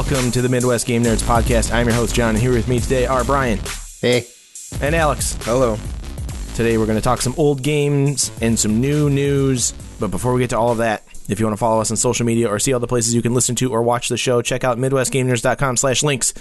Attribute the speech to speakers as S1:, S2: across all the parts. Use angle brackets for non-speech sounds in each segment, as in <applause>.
S1: welcome to the Midwest Game Nerds podcast. I'm your host, John, and here with me today are Brian
S2: Hey.
S1: and Alex.
S3: Hello.
S1: Today we're going to talk some old games and some new news. But before we get to all of that, if you want to follow us on social media or see all the places you can listen to or watch the show, check out MidwestGameNerds.com slash links.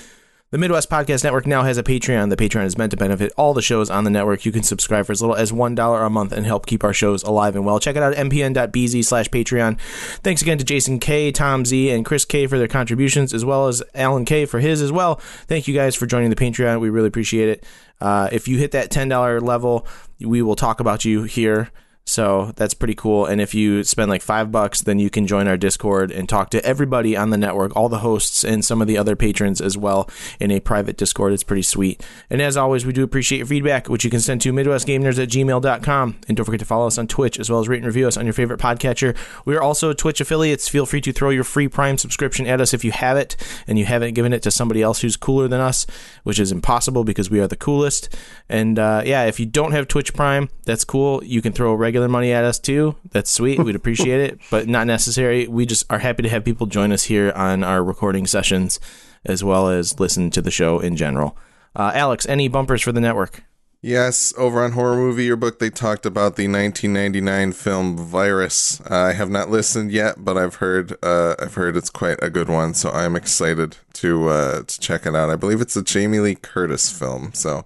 S1: The Midwest Podcast Network now has a Patreon. The Patreon is meant to benefit all the shows on the network. You can subscribe for as little as $1 a month and help keep our shows alive and well. Check it out at mpn.bz slash Patreon. Thanks again to Jason K, Tom Z, and Chris K for their contributions, as well as Alan K for his as well. Thank you guys for joining the Patreon. We really appreciate it. Uh, if you hit that $10 level, we will talk about you here. So that's pretty cool. And if you spend like five bucks, then you can join our Discord and talk to everybody on the network, all the hosts and some of the other patrons as well in a private Discord. It's pretty sweet. And as always, we do appreciate your feedback, which you can send to MidwestGameNerds at gmail.com. And don't forget to follow us on Twitch as well as rate and review us on your favorite podcatcher. We are also Twitch affiliates. Feel free to throw your free Prime subscription at us if you have it and you haven't given it to somebody else who's cooler than us, which is impossible because we are the coolest. And uh, yeah, if you don't have Twitch Prime, that's cool. You can throw a regular money at us too. That's sweet. We'd appreciate it, but not necessary. We just are happy to have people join us here on our recording sessions as well as listen to the show in general. Uh, Alex, any bumpers for the network?
S3: Yes, over on Horror Movie Yearbook, they talked about the 1999 film Virus. Uh, I have not listened yet, but I've heard uh, I've heard it's quite a good one, so I'm excited to uh, to check it out. I believe it's a Jamie Lee Curtis film, so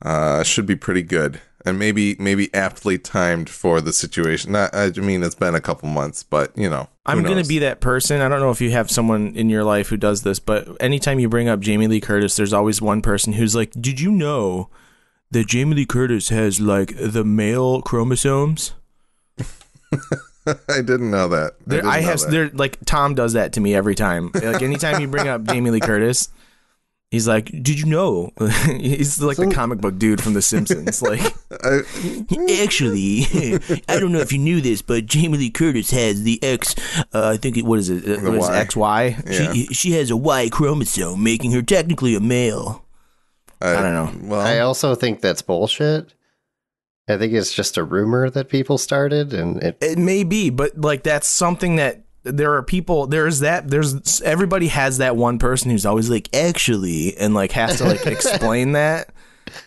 S3: uh, should be pretty good, and maybe maybe aptly timed for the situation. Not, I mean, it's been a couple months, but you know,
S1: I'm going to be that person. I don't know if you have someone in your life who does this, but anytime you bring up Jamie Lee Curtis, there's always one person who's like, "Did you know that Jamie Lee Curtis has like the male chromosomes?" <laughs>
S3: I didn't know that.
S1: There,
S3: didn't
S1: I,
S3: know
S1: have
S3: that.
S1: there like Tom does that to me every time. Like anytime you bring up Jamie Lee Curtis, he's like, "Did you know?" <laughs> he's like the comic book dude from The Simpsons. Like, <laughs>
S3: I, <laughs>
S1: actually, I don't know if you knew this, but Jamie Lee Curtis has the X. Uh, I think it what is it? Uh, what is
S3: Y.
S1: X Y? She she has a Y chromosome, making her technically a male. I don't know.
S3: Well,
S2: I also think that's bullshit. I think it's just a rumor that people started and it
S1: It may be, but like that's something that there are people. There's that. There's everybody has that one person who's always like, actually, and like has to like <laughs> explain that.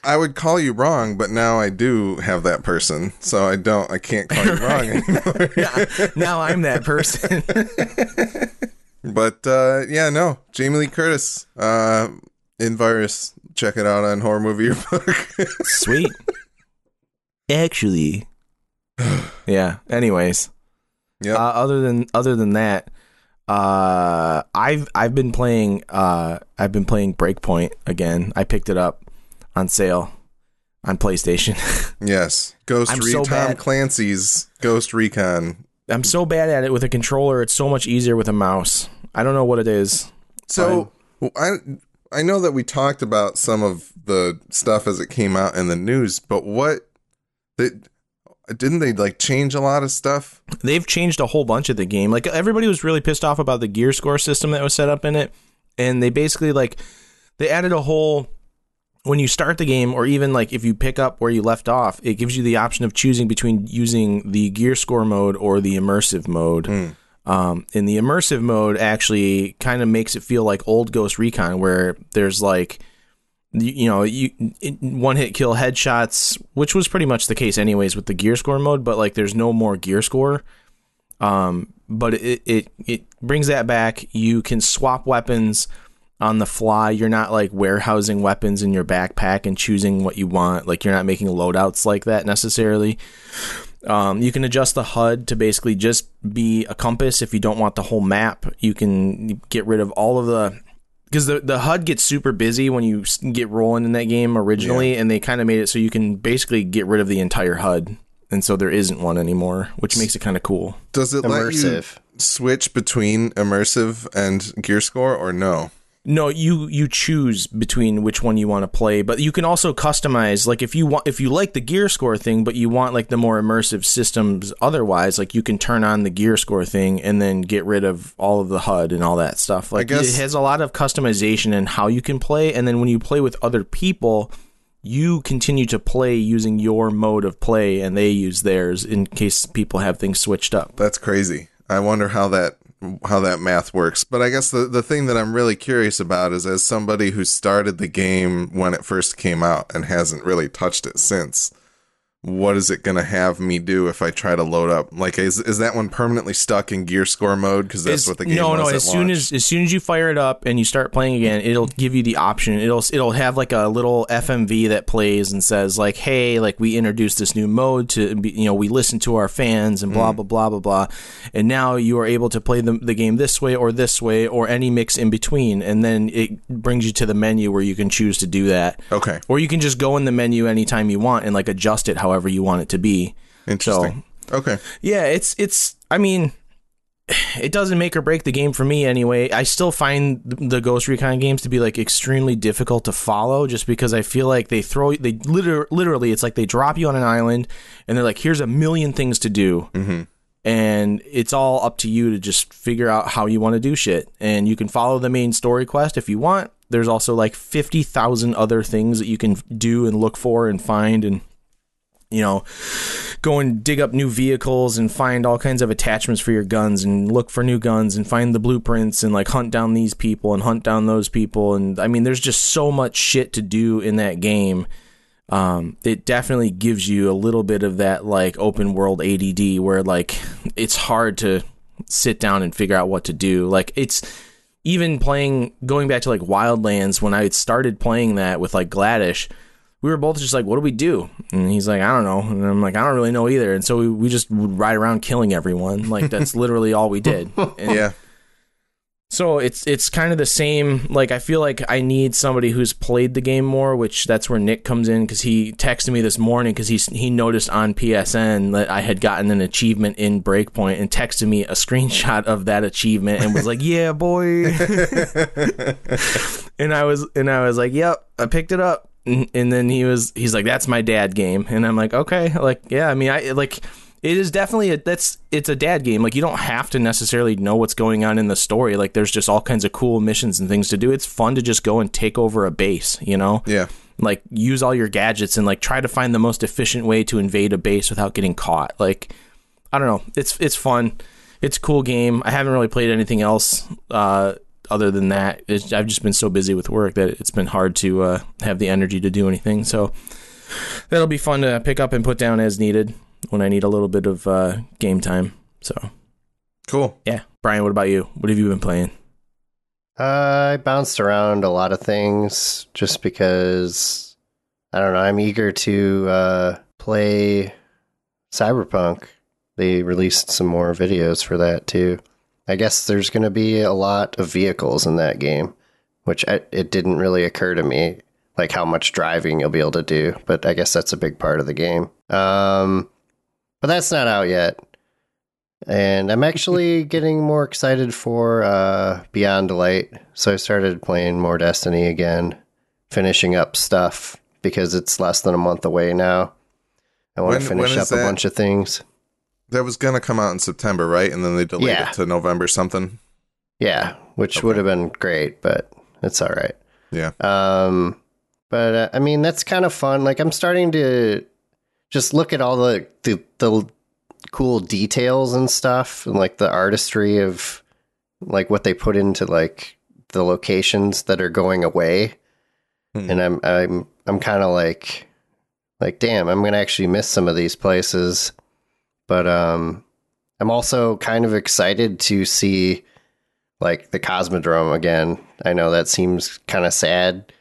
S3: I would call you wrong, but now I do have that person, so I don't. I can't call you <laughs> wrong anymore. <laughs>
S1: now I'm that person.
S3: But uh, yeah, no, Jamie Lee Curtis uh, in Virus. Check it out on Horror Movie Yearbook.
S1: Sweet. Actually. <sighs> yeah. Anyways.
S3: Yep.
S1: Uh, other than other than that, uh, I've I've been playing uh I've been playing Breakpoint again. I picked it up on sale on PlayStation. <laughs>
S3: yes, Ghost
S1: I'm
S3: Re-
S1: so
S3: Tom
S1: bad.
S3: Clancy's Ghost Recon.
S1: I'm so bad at it with a controller. It's so much easier with a mouse. I don't know what it is.
S3: So I I know that we talked about some of the stuff as it came out in the news, but what that didn't they like change a lot of stuff?
S1: They've changed a whole bunch of the game. Like everybody was really pissed off about the gear score system that was set up in it, and they basically like they added a whole when you start the game or even like if you pick up where you left off, it gives you the option of choosing between using the gear score mode or the immersive mode. Um, and the immersive mode actually kind of makes it feel like old Ghost Recon, where there's like, you, you know, you one hit kill headshots, which was pretty much the case anyways with the gear score mode. But like, there's no more gear score. Um, but it it it brings that back. You can swap weapons on the fly. You're not like warehousing weapons in your backpack and choosing what you want. Like you're not making loadouts like that necessarily. Um, you can adjust the HUD to basically just be a compass if you don't want the whole map. You can get rid of all of the because the the HUD gets super busy when you get rolling in that game originally, and they kind of made it so you can basically get rid of the entire HUD, and so there isn't one anymore, which makes it kind of cool.
S3: Does it let you
S2: immersive.
S3: switch between immersive and gear score or no?
S1: No, you you choose between which one you want to play, but you can also customize. Like if you want, if you like the gear score thing, but you want like the more immersive systems. Otherwise, like you can turn on the gear score thing and then get rid of all of the HUD and all that stuff. Like
S3: guess-
S1: it has a lot of customization in how you can play, and then when you play with other people, you continue to play using your mode of play, and they use theirs in case people have things switched up.
S3: That's crazy. I wonder how that how that math works. But I guess the the thing that I'm really curious about is as somebody who started the game when it first came out and hasn't really touched it since what is it going to have me do if I try to load up? Like, is is that one permanently stuck in gear score mode? Because that's
S1: It's-
S3: what the game
S1: no, no. As soon
S3: launch.
S1: as as soon as you fire it up and you start playing again, it'll give you the option. It'll it'll have like a little FMV that plays and says like, "Hey, like we introduced this new mode to you know we listen to our fans and
S3: Mm.
S1: blah blah blah blah blah." And now you are able to play the the game this way or this way or any mix in between, and then it brings you to the menu where you can choose to do that.
S3: okay,
S1: Or you can just go in the menu anytime you want and like adjust it however you want it to be.
S3: interesting. okay,
S1: Yeah, it's it's. I mean, it doesn't make or break the game for me anyway. I still find the Ghost Recon games to be like extremely difficult to follow, just because I feel like they throw they liter- literally it's like they drop you on an island and they're like, here's a million things to do.
S3: hmm
S1: And it's all up to you to just figure out how you want to do shit. And you can follow the main story quest if you want. There's also like 50,000 other things that you can do and look for and find and you know, go and dig up new vehicles and find all kinds of attachments for your guns and look for new guns and find the blueprints and like hunt down these people and hunt down those people and I mean there's just so much shit to do in that game. Um, it definitely gives you a little bit of that like open world ADD where like it's hard to sit down and figure out what to do. Like it's even playing going back to like Wildlands when I started playing that with like Gladish, we were both just like, "What do we do?" And he's like, "I don't know," and I'm like, "I don't really know either." And so we, we just would ride around killing everyone. Like that's <laughs> literally all we did. And
S3: yeah,
S1: So it's it's kind of the same. Like I feel like I need somebody who's played the game more, which that's where Nick comes in because he texted me this morning because he he noticed on PSN that I had gotten an achievement in Breakpoint and texted me a screenshot of that achievement and was like, "Yeah, boy." <laughs> <laughs> and I was and I was like, "Yep, I picked it up." And, then he was he's like, "That's my dad game," and I'm like, "Okay, like yeah, I mean, I like." It is definitely a that's it's a dad game. Like you don't have to necessarily know what's going on in the story. Like there's just all kinds of cool missions and things to do. It's fun to just go and take over a base, you know?
S3: yeah.
S1: Like use all your gadgets and like try to find the most efficient way to invade a base without getting caught. Like I don't know. It's it's fun. It's a cool game. I haven't really played anything else uh other than that. It's, I've just been so busy with work that it's been hard to uh, have the energy to do anything. So that'll be fun to pick up and put down as needed when I need a little bit of uh, game time. So
S3: Cool.
S1: yeah, Brian, what about you? What have you been playing?
S2: Uh, I bounced around a lot of things just because I don't know. I'm eager to uh, play Cyberpunk. They released some more videos for that too. I guess there's going to be a lot of vehicles in that game, which I, it didn't really occur to me, like how much driving you'll be able to do. But I guess that's a big part of the game. Um, but that's not out yet. And I'm actually <laughs> getting more excited for uh, Beyond Light. So I started playing more Destiny again, finishing up stuff because it's less than a month away now. I want
S3: When-
S2: to finish up
S3: is
S2: a bunch of things.
S3: That was gonna come out in September, right? And then they delayed
S2: Yeah.
S3: it to November something.
S2: Yeah, which
S3: Okay.
S2: would have been great, but it's all right.
S3: Yeah.
S2: Um, but uh, I mean, that's kind of fun. Like, I'm starting to just look at all the, the the cool details and stuff, and like the artistry of like what they put into like the locations that are going away.
S3: Hmm.
S2: And I'm I'm I'm kind of like like damn, I'm gonna actually miss some of these places. But um, I'm also kind of excited to see like the Cosmodrome again. I know that seems kind of sad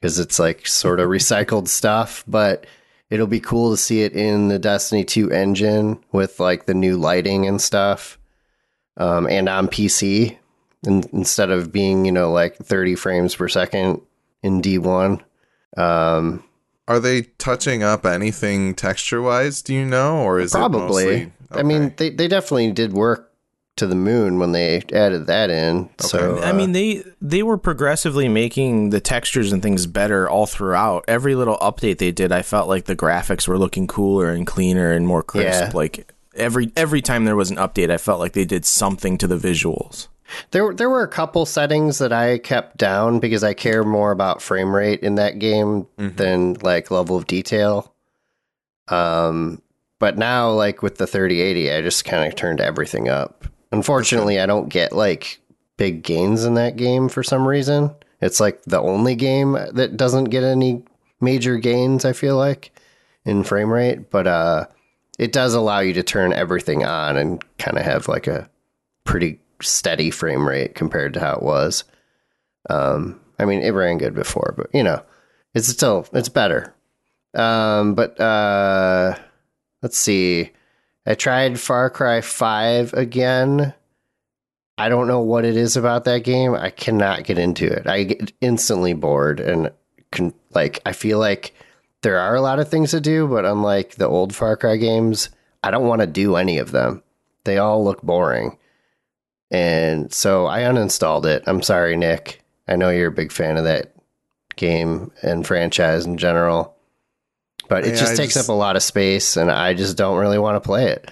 S2: because it's like sort of recycled stuff, but it'll be cool to see it in the Destiny 2 engine with like the new lighting and stuff. Um, and on PC in, instead of being, you know, like 30 frames per second in D1. Um,
S3: Are they touching up anything texture wise? Do you know, or is
S2: probably.
S3: it mostly?
S2: I mean, they, they definitely did work to the moon when they added that in. So
S3: Okay.
S1: I
S2: uh,
S1: mean, they they were progressively making the textures and things better all throughout. Every little update they did, I felt like the graphics were looking cooler and cleaner and more crisp.
S2: Yeah.
S1: Like every every time there was an update, I felt like they did something to the visuals.
S2: There, there were a couple settings that I kept down because I care more about frame rate in that game
S3: Mhm.
S2: than like level of detail. Um, but now, like with the 3080, I just kind of turned everything up unfortunately, I don't get like big gains in that game for some reason. It's like the only game that doesn't get any major gains, I feel like, in frame rate. But uh, it does allow you to turn everything on and kind of have like a pretty steady frame rate compared to how it was. Um, I mean, it ran good before, but you know, it's still it's better. Um, but uh, let's see. I tried Far Cry Five again. I don't know what it is about that game. I cannot get into it. I get instantly bored and can like I feel like there are a lot of things to do, but unlike the old Far Cry games, I don't want to do any of them. They all look boring. And so I uninstalled it. I'm sorry, Nick. I know you're a big fan of that game and franchise in general. But it
S3: Yeah,
S2: just
S3: I
S2: takes
S3: just-
S2: up a lot of space and I just don't really want to play it.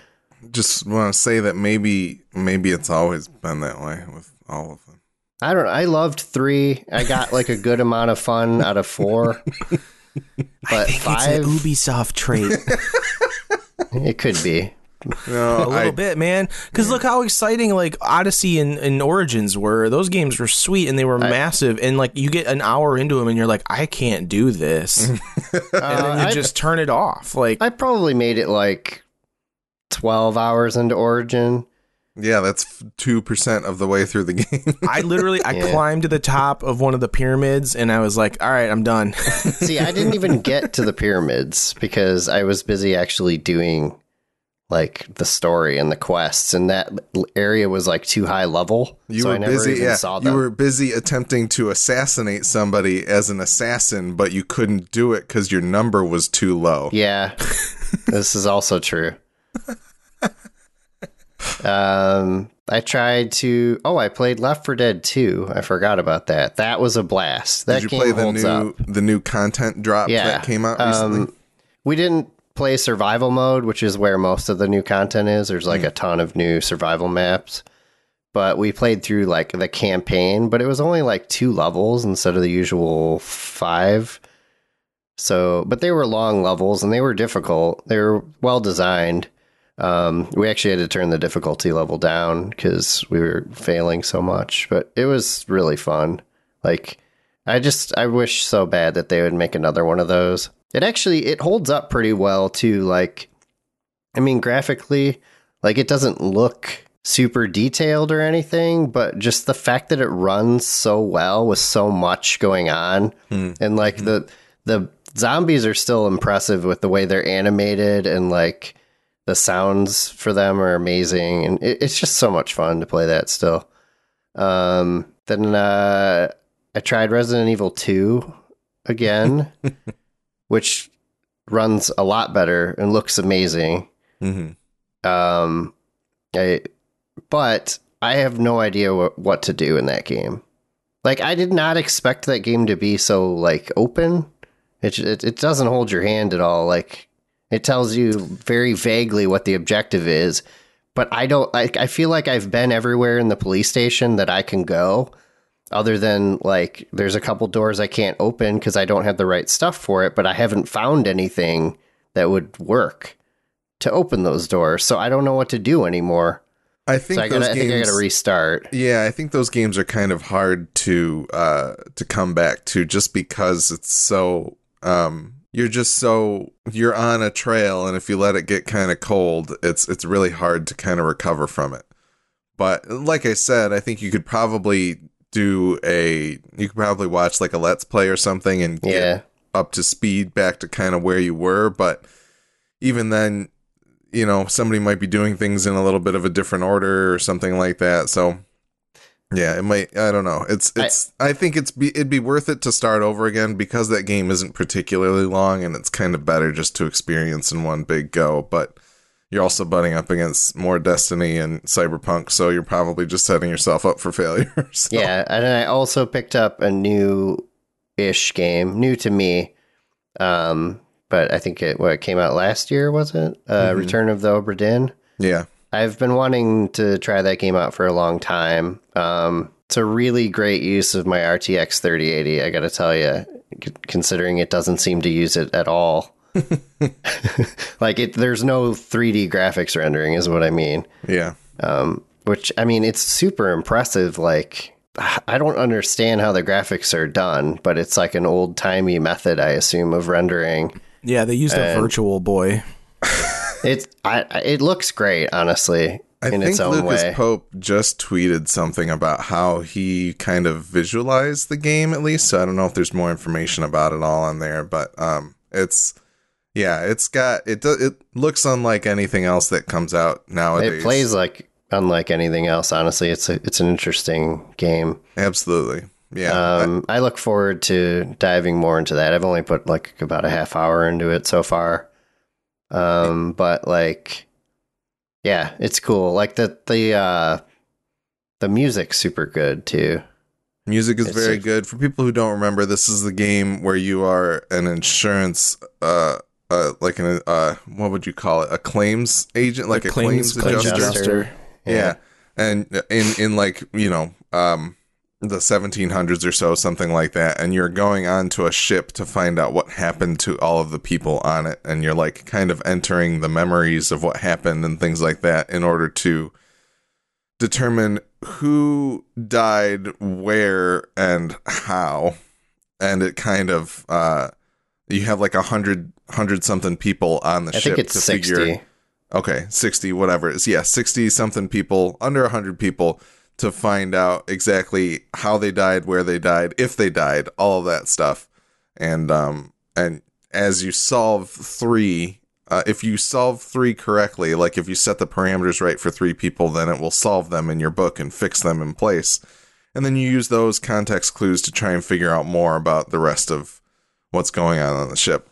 S3: Just want to say that maybe maybe it's always been that way with all of them.
S2: I don't know. I loved three. I got like a good amount of fun out of four. <laughs>
S1: I
S2: But
S1: think
S2: five,
S1: it's an Ubisoft trait. <laughs>
S2: it could be.
S3: No, <laughs>
S1: a little
S3: I,
S1: bit, man. Because look how exciting like Odyssey and, and Origins were. Those games were sweet and they were massive. And like you get an hour into them and you're like, I can't do this, <laughs> and then you uh,
S2: I-
S1: just turn it off. Like
S2: I probably made it like 12 hours into Origin.
S3: yeah, that's two percent of the way through the <laughs> game.
S1: I literally I
S2: Yeah.
S1: climbed to the top of one of the pyramids and I was like, all right, I'm done.
S2: See, I didn't even get to the pyramids because I was busy actually doing like the story and the quests, and that area was like too high level.
S3: You
S2: so
S3: were
S2: I never
S3: busy.
S2: even
S3: Yeah, you were busy attempting to assassinate somebody as an assassin, but you couldn't do it because your number was too low.
S2: Yeah, <laughs> this is also true. Um, I tried to. Oh, I played Left 4 Dead 2. I forgot about that. That was a blast. That
S3: Did you
S2: game
S3: play the
S2: holds
S3: new
S2: up.
S3: the new content drop
S2: Yeah,
S3: that came out recently?
S2: Um, we didn't play survival mode, which is where most of the new content is. There's like a ton of new survival maps. But we played through like the campaign, but it was only like two levels instead of the usual five. So, but they were long levels and they were difficult. They were well designed. Um, we actually had to turn the difficulty level down because we were failing so much, but it was really fun. Like, I just I wish so bad that they would make another one of those. It actually it holds up pretty well too. Like, I mean, graphically, like it doesn't look super detailed or anything, but just the fact that it runs so well with so much going on, and like the the zombies are still impressive with the way they're animated and like the sounds for them are amazing, and it, it's just so much fun to play that still. Um, then uh, I tried Resident Evil 2 again, <laughs> which runs a lot better and looks amazing.
S3: hmm
S2: Um, I, but I have no idea what, what to do in that game. Like, I did not expect that game to be so like open. It it, it doesn't hold your hand at all. Like, it tells you very vaguely what the objective is. But I don't. I, I feel like I've been everywhere in the police station that I can go. Other than like, there's a couple doors I can't open because I don't have the right stuff for it. But I haven't found anything that would work to open those doors. So I don't know what to do anymore.
S3: I think
S2: So I, gotta, I
S3: games.
S2: think I got to restart.
S3: yeah, I think those games are kind of hard to uh to come back to just because it's so um you're just so you're on a trail and if you let it get kind of cold, it's it's really hard to kind of recover from it. But like I said, I think you could probably do a you could probably watch like a let's play or something and get
S2: Yeah.
S3: up to speed back to kind of where you were but even then you know somebody might be doing things in a little bit of a different order or something like that so yeah it might i don't know it's
S2: I-
S3: it's i, think it's be it'd be worth it to start over again because that game isn't particularly long and it's kind of better just to experience in one big go but you're also butting up against more destiny and cyberpunk so you're probably just setting yourself up for failure <laughs> so.
S2: Yeah. And then I also picked up a new ish game, new to me. Um, but I think it, what, it came out last year, was it? Uh,
S3: Mhm.
S2: Return of the Obra Dinn.
S3: yeah
S2: I've been wanting to try that game out for a long time. Um, it's a really great use of my RTX 3080, I got to tell you, c- considering it doesn't seem to use it at all. <laughs> like it, there's no 3D graphics rendering, is what I mean.
S3: yeah
S2: Um, which I mean, it's super impressive. Like, I don't understand how the graphics are done, but it's like an old timey method, I assume, of rendering.
S1: Yeah, they used a virtual boy. <laughs>
S2: It's I it looks great, honestly,
S3: I
S2: in
S3: think
S2: its own
S3: Lucas
S2: way.
S3: Pope just tweeted something about how he kind of visualized the game at least. So I don't know if there's more information about it all on there, but um, it's yeah, it's got it. Do, it looks unlike anything else that comes out nowadays.
S2: it plays like unlike anything else. Honestly, it's a it's an interesting game.
S3: absolutely. Yeah,
S2: Um, I look forward to diving more into that. I've only put like about a half hour into it so far. Um, but like, yeah, it's cool. Like the the uh, the music's super good too.
S3: Music is
S2: It's
S3: very good. For people who don't remember, this is the game where you are an insurance, uh, uh, like an, uh, what would you call it? A claims agent, like a claims,
S1: claims
S3: adjuster.
S1: adjuster.
S3: Yeah. And in, in like, you know, um, the 1700s or so, something like that. And you're going onto a ship to find out what happened to all of the people on it. And you're like kind of entering the memories of what happened and things like that in order to determine who died where and how and it kind of uh you have like a hundred hundred something people on the
S2: I
S3: ship
S2: think it's
S3: to
S2: sixty.
S3: figure okay 60 whatever it is. Yeah 60 something people under 100 people to find out exactly how they died where they died if they died all of that stuff. And um and as you solve three uh, if you solve three correctly like if you set the parameters right for three people then it will solve them in your book and fix them in place. And then you use those context clues to try and figure out more about the rest of what's going on on the ship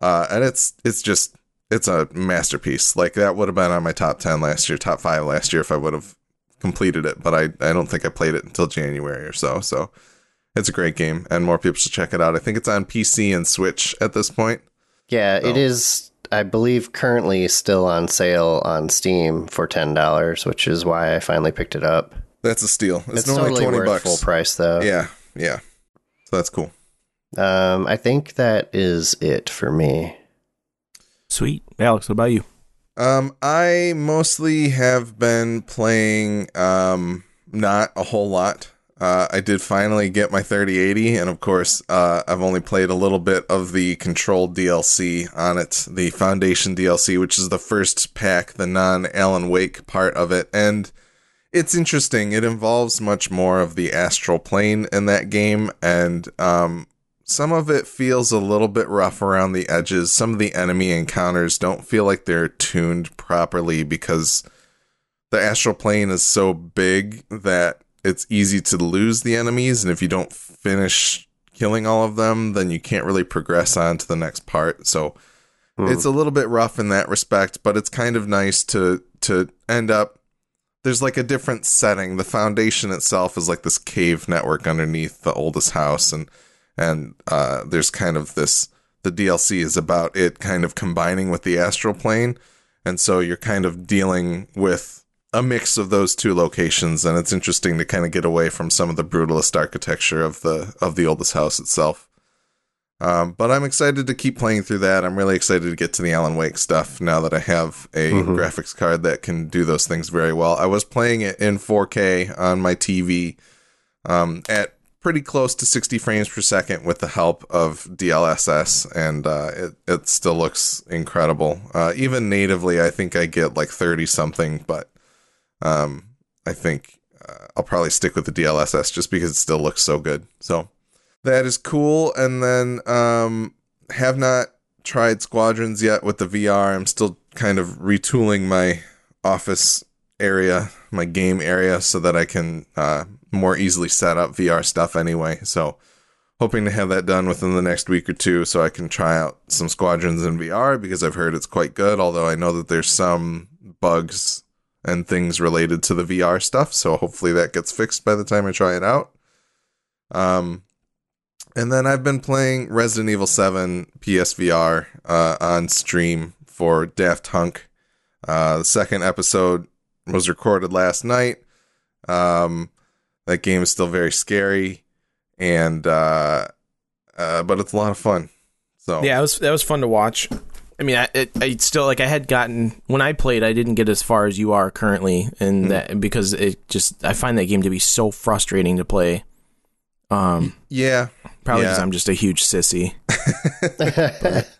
S3: uh, and it's it's just it's a masterpiece. Like that would have been on my top 10 last year top 5 last year if i would have completed it but i i don't think i played it until january or so. So it's a great game and more people should check it out. I think it's on pc and switch at this point.
S2: Yeah,
S3: So-
S2: it is. I believe currently still on sale on Steam for ten dollars, which is why I finally picked it up.
S3: that's a steal. It's,
S2: It's,
S3: normally
S2: totally
S3: 20
S2: worth
S3: bucks.
S2: full price though.
S3: yeah yeah. So that's cool
S2: Um, I think that is it for me.
S1: Sweet. Alex, what about you?
S3: Um, I mostly have been playing um not a whole lot. Uh, I did finally get my 3080, and of course, uh, I've only played a little bit of the Control DLC on it, the Foundation DLC, which is the first pack, the non Alan Wake part of it, and it's interesting. It involves much more of the astral plane in that game, and um, some of it feels a little bit rough around the edges. Some of the enemy encounters don't feel like they're tuned properly because the astral plane is so big that it's easy to lose the enemies, and if you don't finish killing all of them, then you can't really progress on to the next part. So
S2: Hmm.
S3: it's a little bit rough in that respect, but it's kind of nice to to end up there's like a different setting. The foundation itself is like this cave network underneath the oldest house and and uh there's kind of this the DLC is about it kind of combining with the astral plane. And so you're kind of dealing with a mix of those two locations and it's interesting to kind of get away from some of the brutalist architecture of the of the oldest house itself. Um, but I'm excited to keep playing through that. I'm really excited to get to the Alan Wake stuff now that I have a
S2: Mhm.
S3: graphics card that can do those things very well. I was playing it in 4K on my TV um, at pretty close to 60 frames per second with the help of DLSS, and uh, it, it still looks incredible. Uh, even natively, I think I get like 30 something, but um, I think uh, I'll probably stick with the DLSS just because it still looks so good. So that is cool. And then um, have not tried Squadrons yet with the VR. I'm still kind of retooling my office area, my game area, so that I can uh, more easily set up VR stuff anyway. So hoping to have that done within the next week or two so I can try out some Squadrons in VR because I've heard it's quite good, although I know that there's some bugs and things related to the VR stuff. So hopefully that gets fixed by the time I try it out. Um, and then I've been playing Resident Evil 7 PSVR uh, on stream for Daft Hunk. Uh, the second episode was recorded last night. Um, that game is still very scary, and uh, uh, but it's a lot of fun. So
S1: Yeah, it was that was fun to watch. I mean, I, it, I still like I had gotten when I played, I didn't get as far as you are currently, and
S3: Hmm.
S1: that because it just I find that game to be so frustrating to play. Um,
S3: Yeah,
S1: probably because
S3: Yeah.
S1: I'm just a huge sissy. <laughs> <laughs>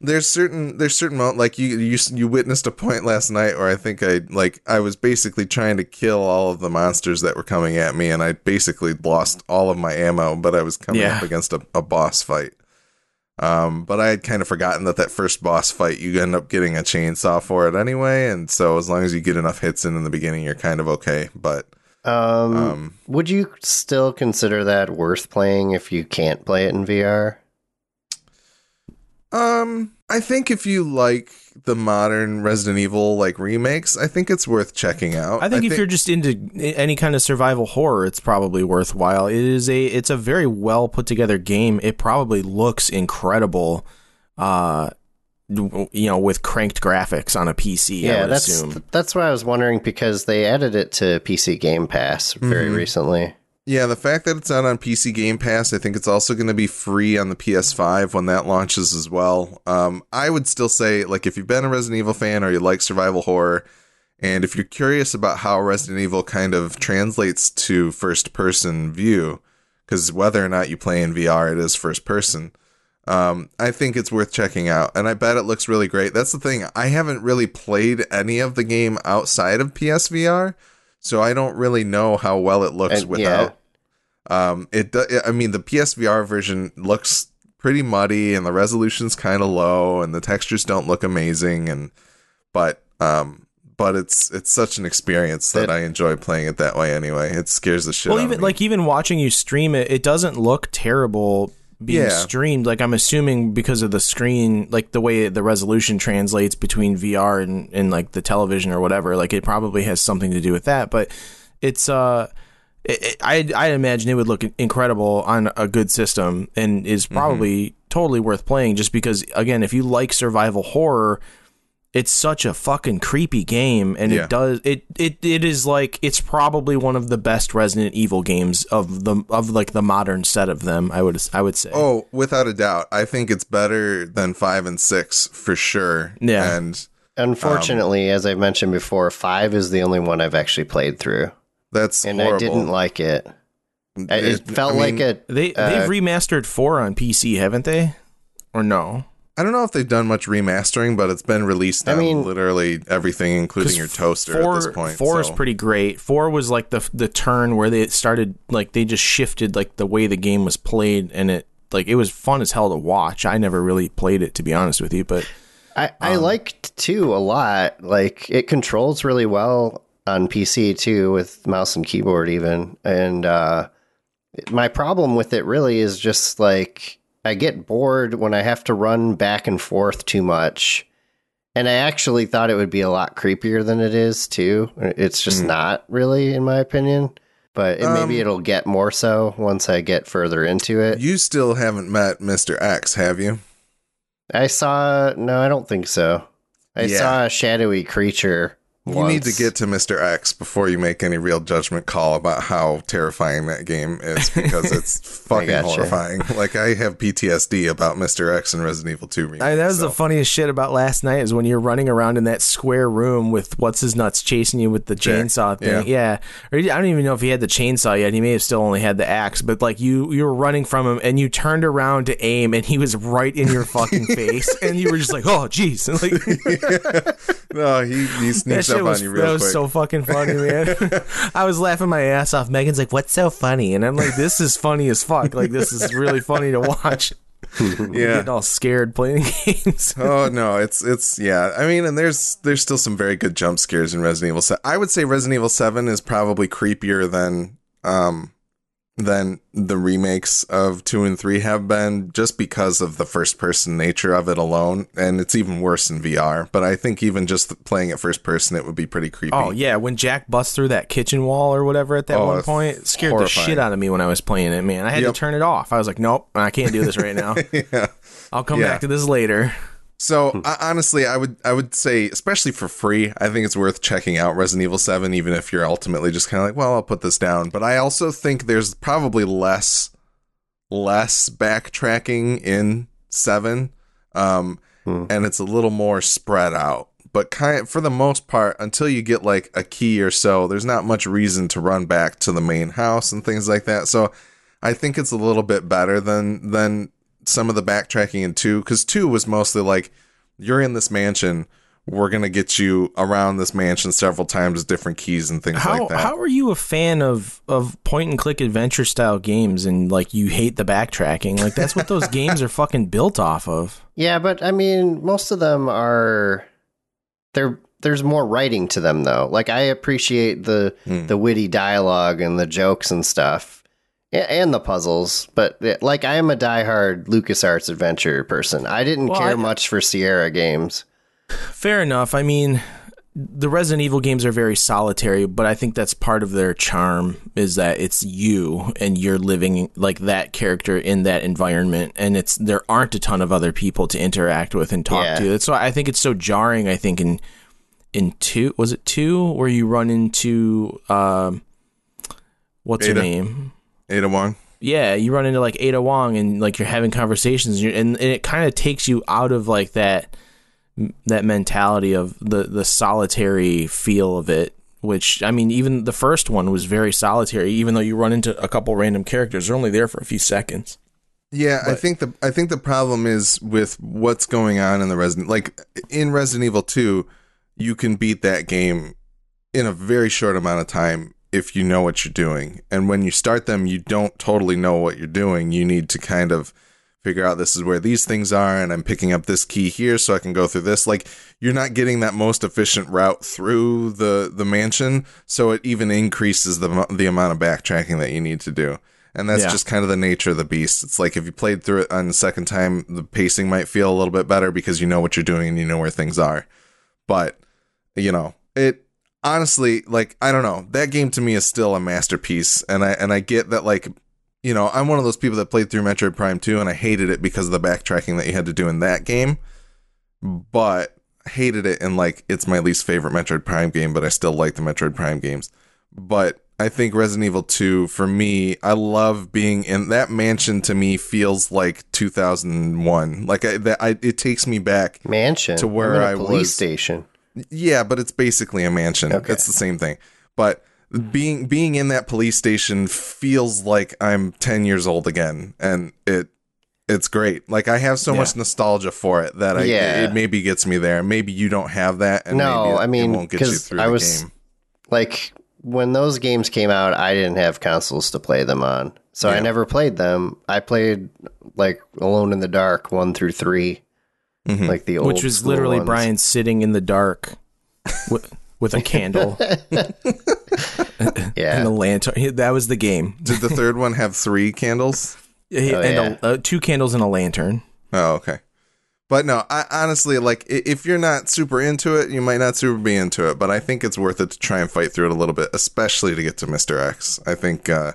S3: there's certain there's certain mo- like you you you witnessed a point last night where I think I like I was basically trying to kill all of the monsters that were coming at me, and I basically lost all of my ammo, but I was coming
S1: Yeah.
S3: up against a, a boss fight. Um, but I had kind of forgotten that that first boss fight you end up getting a chainsaw for it anyway, and so as long as you get enough hits in in the beginning, you're kind of okay. But
S2: Um,
S3: um,
S2: would you still consider that worth playing if you can't play it in VR?
S3: Um, I think if you like the modern Resident Evil like remakes, I think it's worth checking out.
S1: I think if
S3: thi-
S1: you're just into any kind of survival horror, it's probably worthwhile. It is a it's a very well put together game. It probably looks incredible. Uh, you know, with cranked graphics on a PC. I
S2: Yeah,
S1: would
S2: that's
S1: assume.
S2: that's what I was wondering because they added it to PC Game Pass very
S3: Mhm.
S2: recently.
S3: Yeah, the fact that it's out on PC Game Pass, I think it's also going to be free on the PS5 when that launches as well. Um, I would still say like if you've been a Resident Evil fan or you like survival horror, and if you're curious about how Resident Evil kind of translates to first person view, because whether or not you play in VR, it is first person. Um, I think it's worth checking out, and I bet it looks really great. That's the thing. I haven't really played any of the game outside of PSVR, so I don't really know how well it looks
S2: And-
S3: without. Um, it. do- I mean, the PSVR version looks pretty muddy, and the resolution's kind of low, and the textures don't look amazing, and but um, but it's it's such an experience that
S2: That-
S3: I enjoy playing it that way. Anyway, it scares the shit.
S1: well,
S3: out
S1: even
S3: of me.
S1: like even watching you stream it, it doesn't look terrible being
S3: Yeah.
S1: streamed. Like I'm assuming because of the screen, like the way the resolution translates between VR and, and like the television or whatever. Like it probably has something to do with that. But it's uh, it, it, I I imagine it would look incredible on a good system and is
S3: Mm-hmm.
S1: probably totally worth playing. Just because again, if you like survival horror. It's such a fucking creepy game, and
S3: Yeah.
S1: it does it, it it is like it's probably one of the best Resident Evil games of the of like the modern set of them. I would I would say.
S3: Oh, without a doubt. I think it's better than five and six for sure.
S1: Yeah.
S3: And
S2: Unfortunately, as I mentioned before, five is the only one I've actually played through,
S3: that's
S2: and
S3: horrible.
S2: I didn't like it. I- It, felt
S3: I
S2: like it
S1: they
S2: uh,
S1: they've remastered four on PC, haven't they? Or no?
S3: I don't know if they've done much remastering, but it's been released
S2: I
S3: on
S2: mean-
S3: literally everything, including your toaster
S1: four,
S3: at this point.
S1: Four is pretty great. Four was like the the turn where they started like they just shifted like the way the game was played, and it like it was fun as hell to watch. I never really played it to be honest with you, but
S2: I, I
S3: Um,
S2: liked two a lot. Like it controls really well on PC too, with mouse and keyboard even. And uh, my problem with it really is just like I get bored when I have to run back and forth too much. And I actually thought it would be a lot creepier than it is too. It's just not really, in my opinion. But it, maybe
S3: Um,
S2: it'll get more so once I get further into it.
S3: You still haven't met Mr. X, have you?
S2: I saw no, I don't think so. I
S3: Yeah.
S2: saw a shadowy creature.
S3: You need to get to Mr. X before you make any real judgment call about how terrifying that game is because it's <laughs> fucking
S2: gotcha.
S3: horrifying. Like I have PTSD about Mr. X and Resident Evil 2 remake.
S1: I, that was
S3: so.
S1: the funniest shit about last night is when you're running around in that square room with what's his nuts chasing you with the chainsaw thing. Yeah. Or I don't even know if he had the chainsaw yet. He may have still only had the axe, but like you you were running from him and you turned around to aim and he was right in your fucking <laughs> face and you were just like, "Oh, jeez." <laughs> Like
S3: No, he, he sneaks
S1: shit was that
S3: real
S1: was so fucking funny, man. <laughs> <laughs> I was laughing my ass off. Megan's like, "What's so funny?" And I'm like, "This is funny as fuck. Like this is really funny to watch." <laughs>
S3: yeah.
S1: Getting all scared playing games.
S3: oh no, it's it's yeah. I mean, and there's there's still some very good jump scares in Resident Evil. 7. I would say Resident Evil Seven is probably creepier than um than the remakes of two and three have been, just because of the first person nature of it alone. And it's even worse in VR. But I think even just playing it first person, it would be pretty creepy.
S1: Oh yeah, when Jack busts through that kitchen wall or whatever at that
S3: Oh,
S1: one point, scared
S3: horrifying.
S1: the shit out of me when I was playing it. Man, I had
S3: Yep.
S1: to turn it off. I was like, nope, I can't do this right now. <laughs>
S3: yeah.
S1: I'll come
S3: Yeah.
S1: back to this later.
S3: So I, honestly, I would I would say, especially for free, I think it's worth checking out Resident Evil Seven, even if you're ultimately just kind of like, well, I'll put this down. But I also think there's probably less less backtracking in Seven, um, and it's a little more spread out. But kind for the most part, until you get like a key or so, there's not much reason to run back to the main house and things like that. So I think it's a little bit better than than some of the backtracking in two, because two was mostly like you're in this mansion. We're gonna get you around this mansion several times with different keys and things
S1: How
S3: like that.
S1: how are you a fan of of point and click adventure style games and like you hate the backtracking? Like that's what those <laughs> games are fucking built off of.
S2: Yeah, but I mean, most of them are there. There's more writing to them, though. Like I appreciate the
S3: Hmm.
S2: the witty dialogue and the jokes and stuff, a- and the puzzles. But eh, like, I am a diehard LucasArts adventure person. I didn't
S1: Well,
S2: care
S1: I-
S2: much for Sierra games.
S1: Fair enough. I mean, the Resident Evil games are very solitary, but I think that's part of their charm is that it's you and you're living like that character in that environment and it's there aren't a ton of other people to interact with and talk
S2: Yeah.
S1: to. That's why I think it's so jarring, I think in in 2 was it 2 where you run into um what's her
S3: Ada.
S1: name?
S3: Ada Wong.
S1: yeah, you run into like Ada Wong and like you're having conversations, and, you're, and, and it kind of takes you out of like that that mentality of the the solitary feel of it. Which I mean, even the first one was very solitary, even though you run into a couple random characters. They're only there for a few seconds.
S3: Yeah, I think the I think the problem is with what's going on in the Resident like in Resident Evil 2, you can beat that game in a very short amount of time if you know what you're doing. And when you start them, you don't totally know what you're doing. You need to kind of figure out this is where these things are and I'm picking up this key here so I can go through this. Like you're not getting that most efficient route through the the mansion, so it even increases the the amount of backtracking that you need to do. And that's
S1: Yeah.
S3: just kind of the nature of the beast. It's like if you played through it on the second time, the pacing might feel a little bit better because you know what you're doing and you know where things are. But, you know, it honestly, like, I don't know. That game to me is still a masterpiece. And I and I get that like you know, I'm one of those people that played through Metroid Prime 2 and I hated it because of the backtracking that you had to do in that game. But hated it and like it's my least favorite Metroid Prime game, but I still like the Metroid Prime games. But I think Resident Evil 2 for me, I love being in that mansion to me feels like 2001. Like I that I it takes me back
S2: Mansion
S3: To where
S2: I'm in a
S3: I
S2: police
S3: was-
S2: station.
S3: Yeah, but it's basically a mansion.
S2: Okay.
S3: It's the same thing. But being being in that police station feels like I'm 10 years old again and it it's great. Like I have so
S1: yeah.
S3: much nostalgia for it that I
S2: yeah.
S3: it, maybe gets me there. Maybe you don't have that and
S2: no,
S3: it,
S2: I mean,
S3: it won't get you through
S2: I was,
S3: game.
S2: Like when those games came out, I didn't have consoles to play them on. So
S3: yeah.
S2: I never played them. I played like Alone in the Dark 1 through 3
S3: mm-hmm.
S2: like the old
S1: which was literally
S2: ones.
S1: Brian sitting in the dark with, with a candle. <laughs>
S2: yeah,
S1: and a lantern. That was the game.
S3: Did the third one have three candles?
S1: Oh, and
S2: yeah.
S1: a, uh, two candles and a lantern.
S3: Oh, okay. But no, I honestly like if you're not super into it, you might not super be into it. But I think it's worth it to try and fight through it a little bit, especially to get to Mister X. I think uh,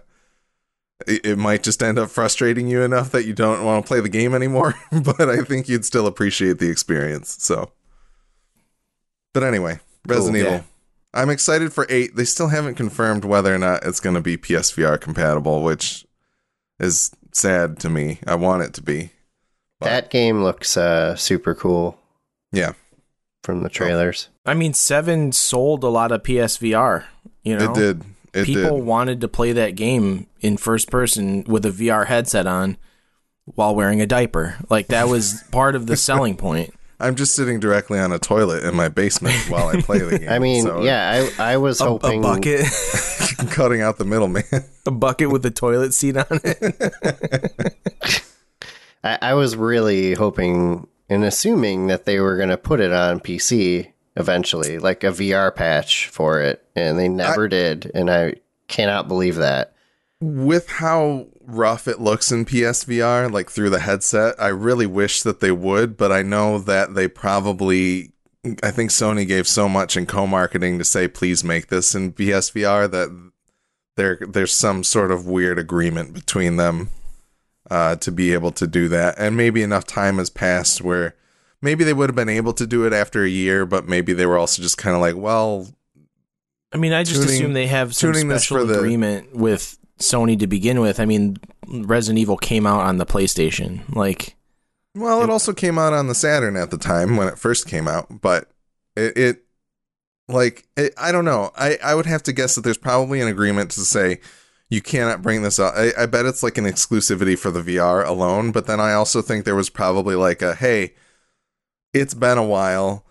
S3: it, it might just end up frustrating you enough that you don't want to play the game anymore. <laughs> but I think you'd still appreciate the experience. So, but anyway, Resident
S2: Cool.
S3: Evil.
S1: Yeah.
S3: I'm excited for eight. They still haven't confirmed whether or not it's going to be PSVR compatible, which is sad to me. I want it to be.
S2: that game looks uh, super cool
S3: Yeah.
S2: from the trailers.
S1: I mean, seven sold a lot of PSVR. You know,
S3: It did. It
S1: people
S3: did.
S1: wanted to play that game in first person with a VR headset on while wearing a diaper. Like that was <laughs> part of the selling point.
S3: I'm just sitting directly on a toilet in my basement while I play the <laughs> game.
S2: I mean,
S3: so
S2: yeah, I I was
S1: A, a
S2: hoping
S1: bucket, <laughs>
S3: cutting out the middleman.
S1: a bucket with a toilet seat on it.
S2: I, I was really hoping and assuming that they were going to put it on PC eventually, like a VR patch for it, and they never did, and I cannot believe that.
S3: With how rough it looks in PSVR, like through the headset, I really wish that they would, but I know that they probably. I think Sony gave so much in co-marketing to say please make this in PSVR that there there's some sort of weird agreement between them uh, to be able to do that, and maybe enough time has passed where maybe they would have been able to do it after a year, but maybe they were also just kind of like, well,
S1: I mean, I just
S3: Tuning-
S1: assume they have some
S3: tuning this
S1: special
S3: for the-
S1: agreement with Sony to begin with. I mean, Resident Evil came out on the PlayStation. Like,
S3: Well, it also came out on the Saturn at the time when it first came out, but it, it like it, I don't know. I I would have to guess that there's probably an agreement to say you cannot bring this up. I, I bet it's like an exclusivity for the VR alone, but then I also think there was probably like a hey, it's been a while.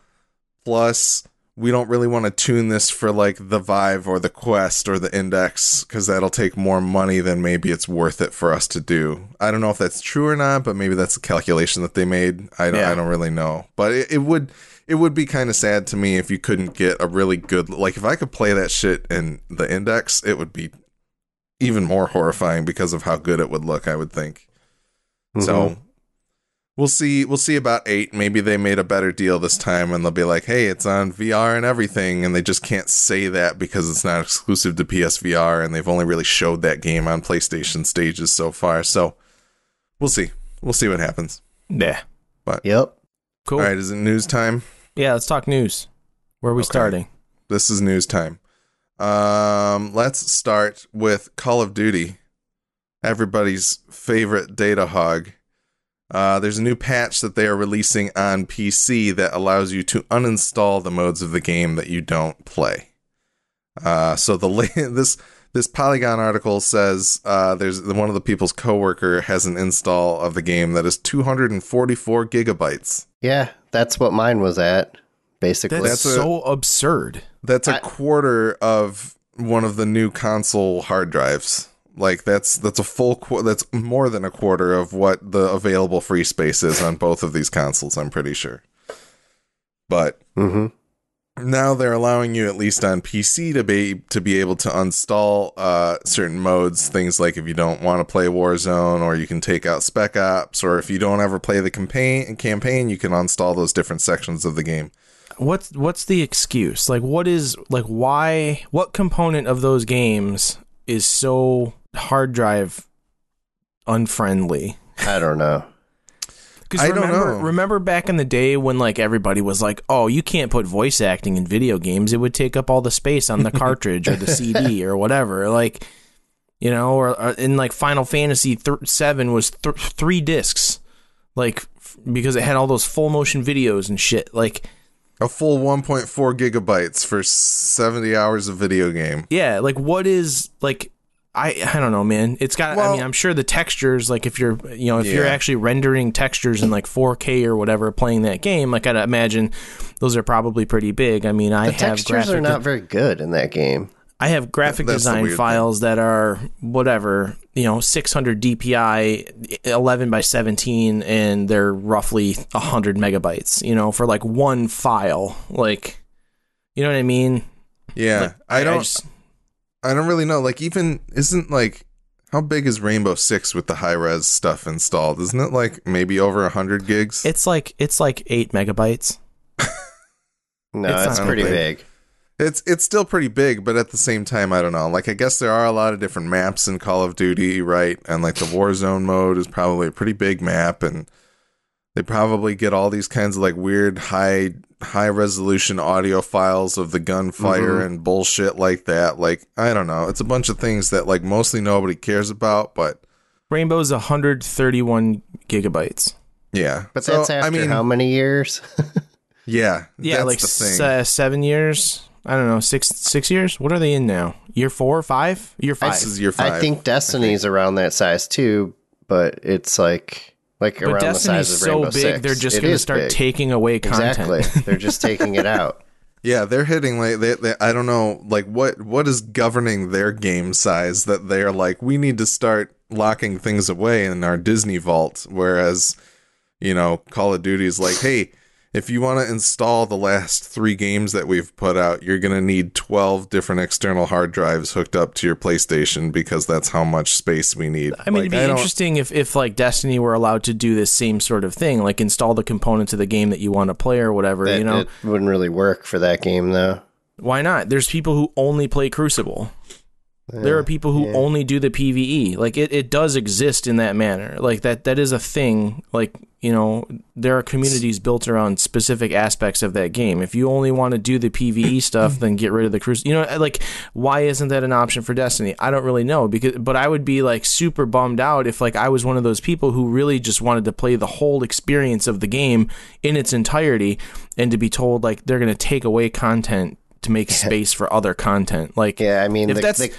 S3: Plus, we don't really want to tune this for like the Vive or the Quest or the Index because that'll take more money than maybe it's worth it for us to do. I don't know if that's true or not, but maybe that's a calculation that they made. I don't,
S1: Yeah.
S3: I don't really know, but it, it would it would be kind of sad to me if you couldn't get a really good like if I could play that shit in the Index, it would be even more horrifying because of how good it would look. I would think. So mm-hmm. We'll see. We'll see about eight. Maybe they made a better deal this time, and they'll be like, "Hey, it's on VR and everything," and they just can't say that because it's not exclusive to PSVR, and they've only really showed that game on PlayStation stages so far. So we'll see. We'll see what happens.
S1: Yeah.
S2: But Yep.
S1: Cool.
S3: All right, is it news time?
S1: Yeah, let's talk news. Where are we
S3: Okay.
S1: starting?
S3: This is news time. Um, let's start with Call of Duty, everybody's favorite data hog. Uh, there's a new patch that they are releasing on PC that allows you to uninstall the modes of the game that you don't play. Uh, so the <laughs> this this Polygon article says uh, there's one of the people's coworker has an install of the game that is 244 gigabytes.
S2: Yeah, that's what mine was at, basically.
S1: That's,
S3: That's a-
S1: so absurd.
S3: That's a
S2: I-
S3: quarter of one of the new console hard drives. Like that's that's a full qu- that's more than a quarter of what the available free space is on both of these consoles. I'm pretty sure. But
S2: hmm
S3: now they're allowing you at least on PC to be to be able to uninstall uh, certain modes. Things like if you don't want to play Warzone, or you can take out Spec Ops, or if you don't ever play the campaign campaign, you can uninstall those different sections of the game.
S1: What's what's the excuse? Like what is like why what component of those games is so hard drive unfriendly?
S2: I don't know. <laughs>
S1: Because remember,
S3: know.
S1: remember back in the day when like everybody was like, "Oh, you can't put voice acting in video games; it would take up all the space on the <laughs> cartridge or the CD or whatever." Like, you know, or, or in like Final Fantasy th- Seven was th- three discs, like f- because it had all those full motion videos and shit. Like,
S3: A full 1.4 gigabytes for 70 hours of video game.
S1: yeah, like what is like. I, I don't know, man. It's got. I mean, I'm sure the textures, like if you're, you know, if you're actually rendering textures in like 4K or whatever, playing that game, like I'd imagine those are probably pretty big. I mean, I
S2: The
S1: have
S2: textures
S1: graphic.
S2: are not very good in that game.
S1: I have graphic
S3: That's
S1: design
S3: weird
S1: files that are whatever, you know, 600 DPI, 11 by 17, and they're roughly 100 megabytes. You know, for like one file, like, you know what I mean?
S3: Yeah,
S1: Like,
S3: I don't.
S1: just-
S3: I don't really know. Like, even isn't like how big is Rainbow Six with the high res stuff installed? Isn't it like maybe over hundred gigs?
S1: it's like it's like eight megabytes. <laughs>
S2: No,
S1: It's
S2: it's, pretty
S3: big.
S2: big.
S3: It's it's still pretty big, but at the same time, I don't know. Like, I guess there are a lot of different maps in Call of Duty, right? And like the Warzone mode is probably a pretty big map, and they probably get all these kinds of like weird high high resolution audio files of the gunfire
S2: Mhm.
S3: and bullshit like that. Like, I don't know. It's a bunch of things that like mostly nobody cares about, but
S1: Rainbow's 131 gigabytes.
S3: yeah.
S2: But
S3: So,
S2: that's after
S3: I mean,
S2: how many years? <laughs>
S3: Yeah,
S1: Yeah,
S3: that's
S1: like
S3: the thing.
S1: s- uh, seven years. I don't know, six six years. What are they in now? Year four, five? Year five.
S3: This is year five.
S2: I think Destiny's around that size too, but it's like like
S1: but
S2: around
S1: Destiny's
S2: the size of
S1: so
S2: Rainbow
S1: big,
S2: Six.
S1: they're just going to start
S2: big.
S1: taking away content.
S2: Exactly. they're just <laughs> taking it out.
S3: Yeah, they're hitting like they, they. I don't know, like what what is governing their game size that they're like we need to start locking things away in our Disney vault, whereas you know Call of Duty is like, hey, if you want to install the last three games that we've put out, you're gonna need twelve different external hard drives hooked up to your PlayStation because that's how much space we need.
S1: I mean,
S3: Like,
S1: it'd be
S3: don't-
S1: interesting if, if like Destiny were allowed to do this same sort of thing, like install the components of the game that you want to play or whatever.
S2: That,
S1: you know,
S2: it wouldn't really work for that game though.
S1: why not? There's people who only play Crucible. There are people who
S2: yeah.
S1: only do the PVE. Like it, it does exist in that manner. Like that that is a thing. Like, you know, there are communities built around specific aspects of that game. If you only want to do the PVE <clears throat> stuff, then get rid of the cruise. You know, like why isn't that an option for Destiny? I don't really know because but I would be like super bummed out if like I was one of those people who really just wanted to play the whole experience of the game in its entirety and to be told like they're going to take away content to make <laughs> space for other content. Like
S2: Yeah, I mean,
S1: if
S2: the,
S1: that's
S2: the,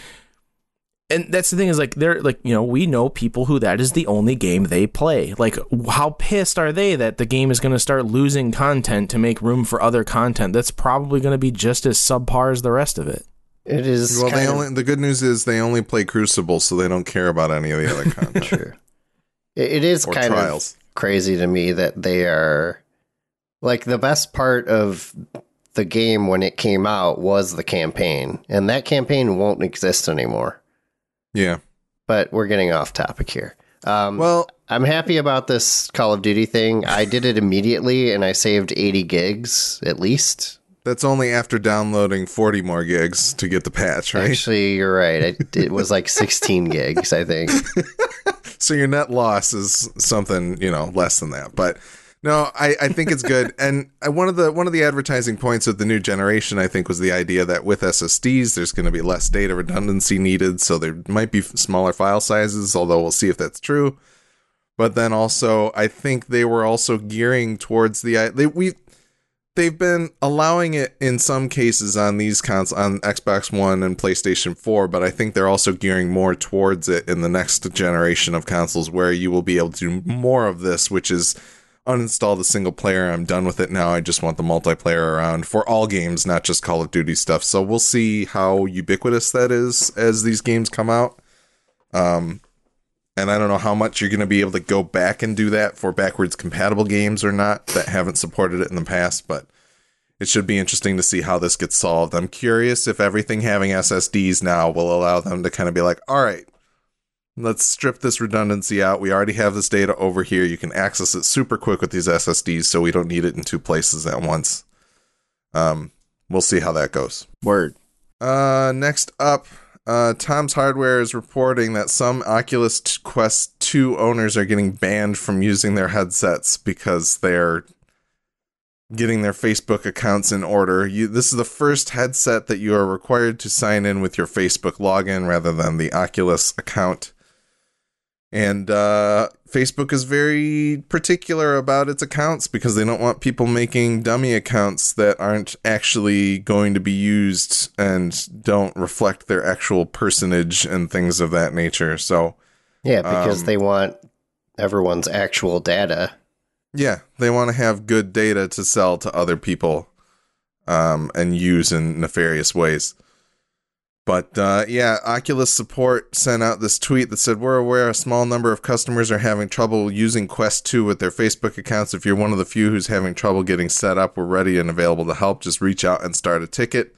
S1: and that's the thing is like they're like you know we know people who that is the only game they play like how pissed are they that the game is going to start losing content to make room for other content that's probably going to be just as subpar as the rest of it
S2: it is
S3: Well, they
S2: of
S3: only the good news is they only play Crucible, so they don't care about any of the other <laughs> content
S2: true. It, it is
S3: or
S2: kind
S3: trials.
S2: of crazy to me that they are like the best part of the game when it came out was the campaign, and that campaign won't exist anymore.
S3: Yeah.
S2: But we're getting off topic here. Um,
S3: Well,
S2: I'm happy about this Call of Duty thing. I did it immediately, and I saved 80 gigs at least.
S3: that's only after downloading 40 more gigs to get the patch, right?
S2: Actually, you're right. I, it was like <laughs> 16 gigs, I think. <laughs>
S3: so your net loss is something you know less than that but no i, I think it's good. <laughs> And I, one of the one of the advertising points of the new generation i think was the idea that with ssds there's going to be less data redundancy needed so there might be smaller file sizes although we'll see if that's true. But then also i think they were also gearing towards the they we they've been allowing it in some cases on these cons on Xbox One and PlayStation 4, but I think they're also gearing more towards it in the next generation of consoles where you will be able to do more of this, which is uninstall the single player. I'm done with it now. I just want the multiplayer around for all games, not just Call of Duty stuff. So we'll see how ubiquitous that is as these games come out. Um and I don't know how much you're going to be able to go back and do that for backwards compatible games or not that haven't supported it in the past, but it should be interesting to see how this gets solved. I'm curious if everything having SSDs now will allow them to kind of be like, all right, let's strip this redundancy out. We already have this data over here. You can access it super quick with these SSDs, so we don't need it in two places at once. Um, we'll see how that goes.
S1: word
S3: Uh, next up, uh, Tom's Hardware is reporting that some Oculus Quest 2 owners are getting banned from using their headsets because they're getting their Facebook accounts in order. You, this is the first headset that you are required to sign in with your Facebook login rather than the Oculus account. And uh, Facebook is very particular about its accounts because they don't want people making dummy accounts that aren't actually going to be used and don't reflect their actual personage and things of that nature. So,
S2: Yeah, because
S3: Um,
S2: they want everyone's actual data.
S3: yeah, they want to have good data to sell to other people um, and use in nefarious ways. But uh, yeah, Oculus support sent out this tweet that said, We're aware a small number of customers are having trouble using Quest 2 with their Facebook accounts. If you're one of the few who's having trouble getting set up, we're ready and available to help. Just reach out and start a ticket.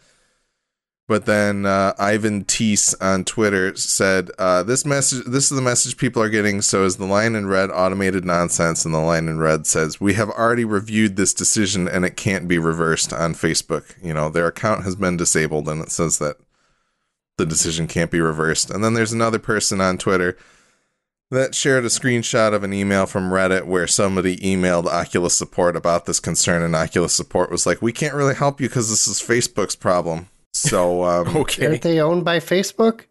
S3: But then uh, Ivan Teese on Twitter said, uh, "This message, this is the message people are getting. So is the line in red automated nonsense?" And the line in red says, "We have already reviewed this decision, and it can't be reversed on Facebook. You know, their account has been disabled, and it says that the decision can't be reversed." And then there's another person on Twitter that shared a screenshot of an email from Reddit where somebody emailed Oculus support about this concern, and Oculus support was like, "We can't really help you because this is Facebook's problem." So, um, <laughs>
S1: okay
S2: Aren't they owned by Facebook?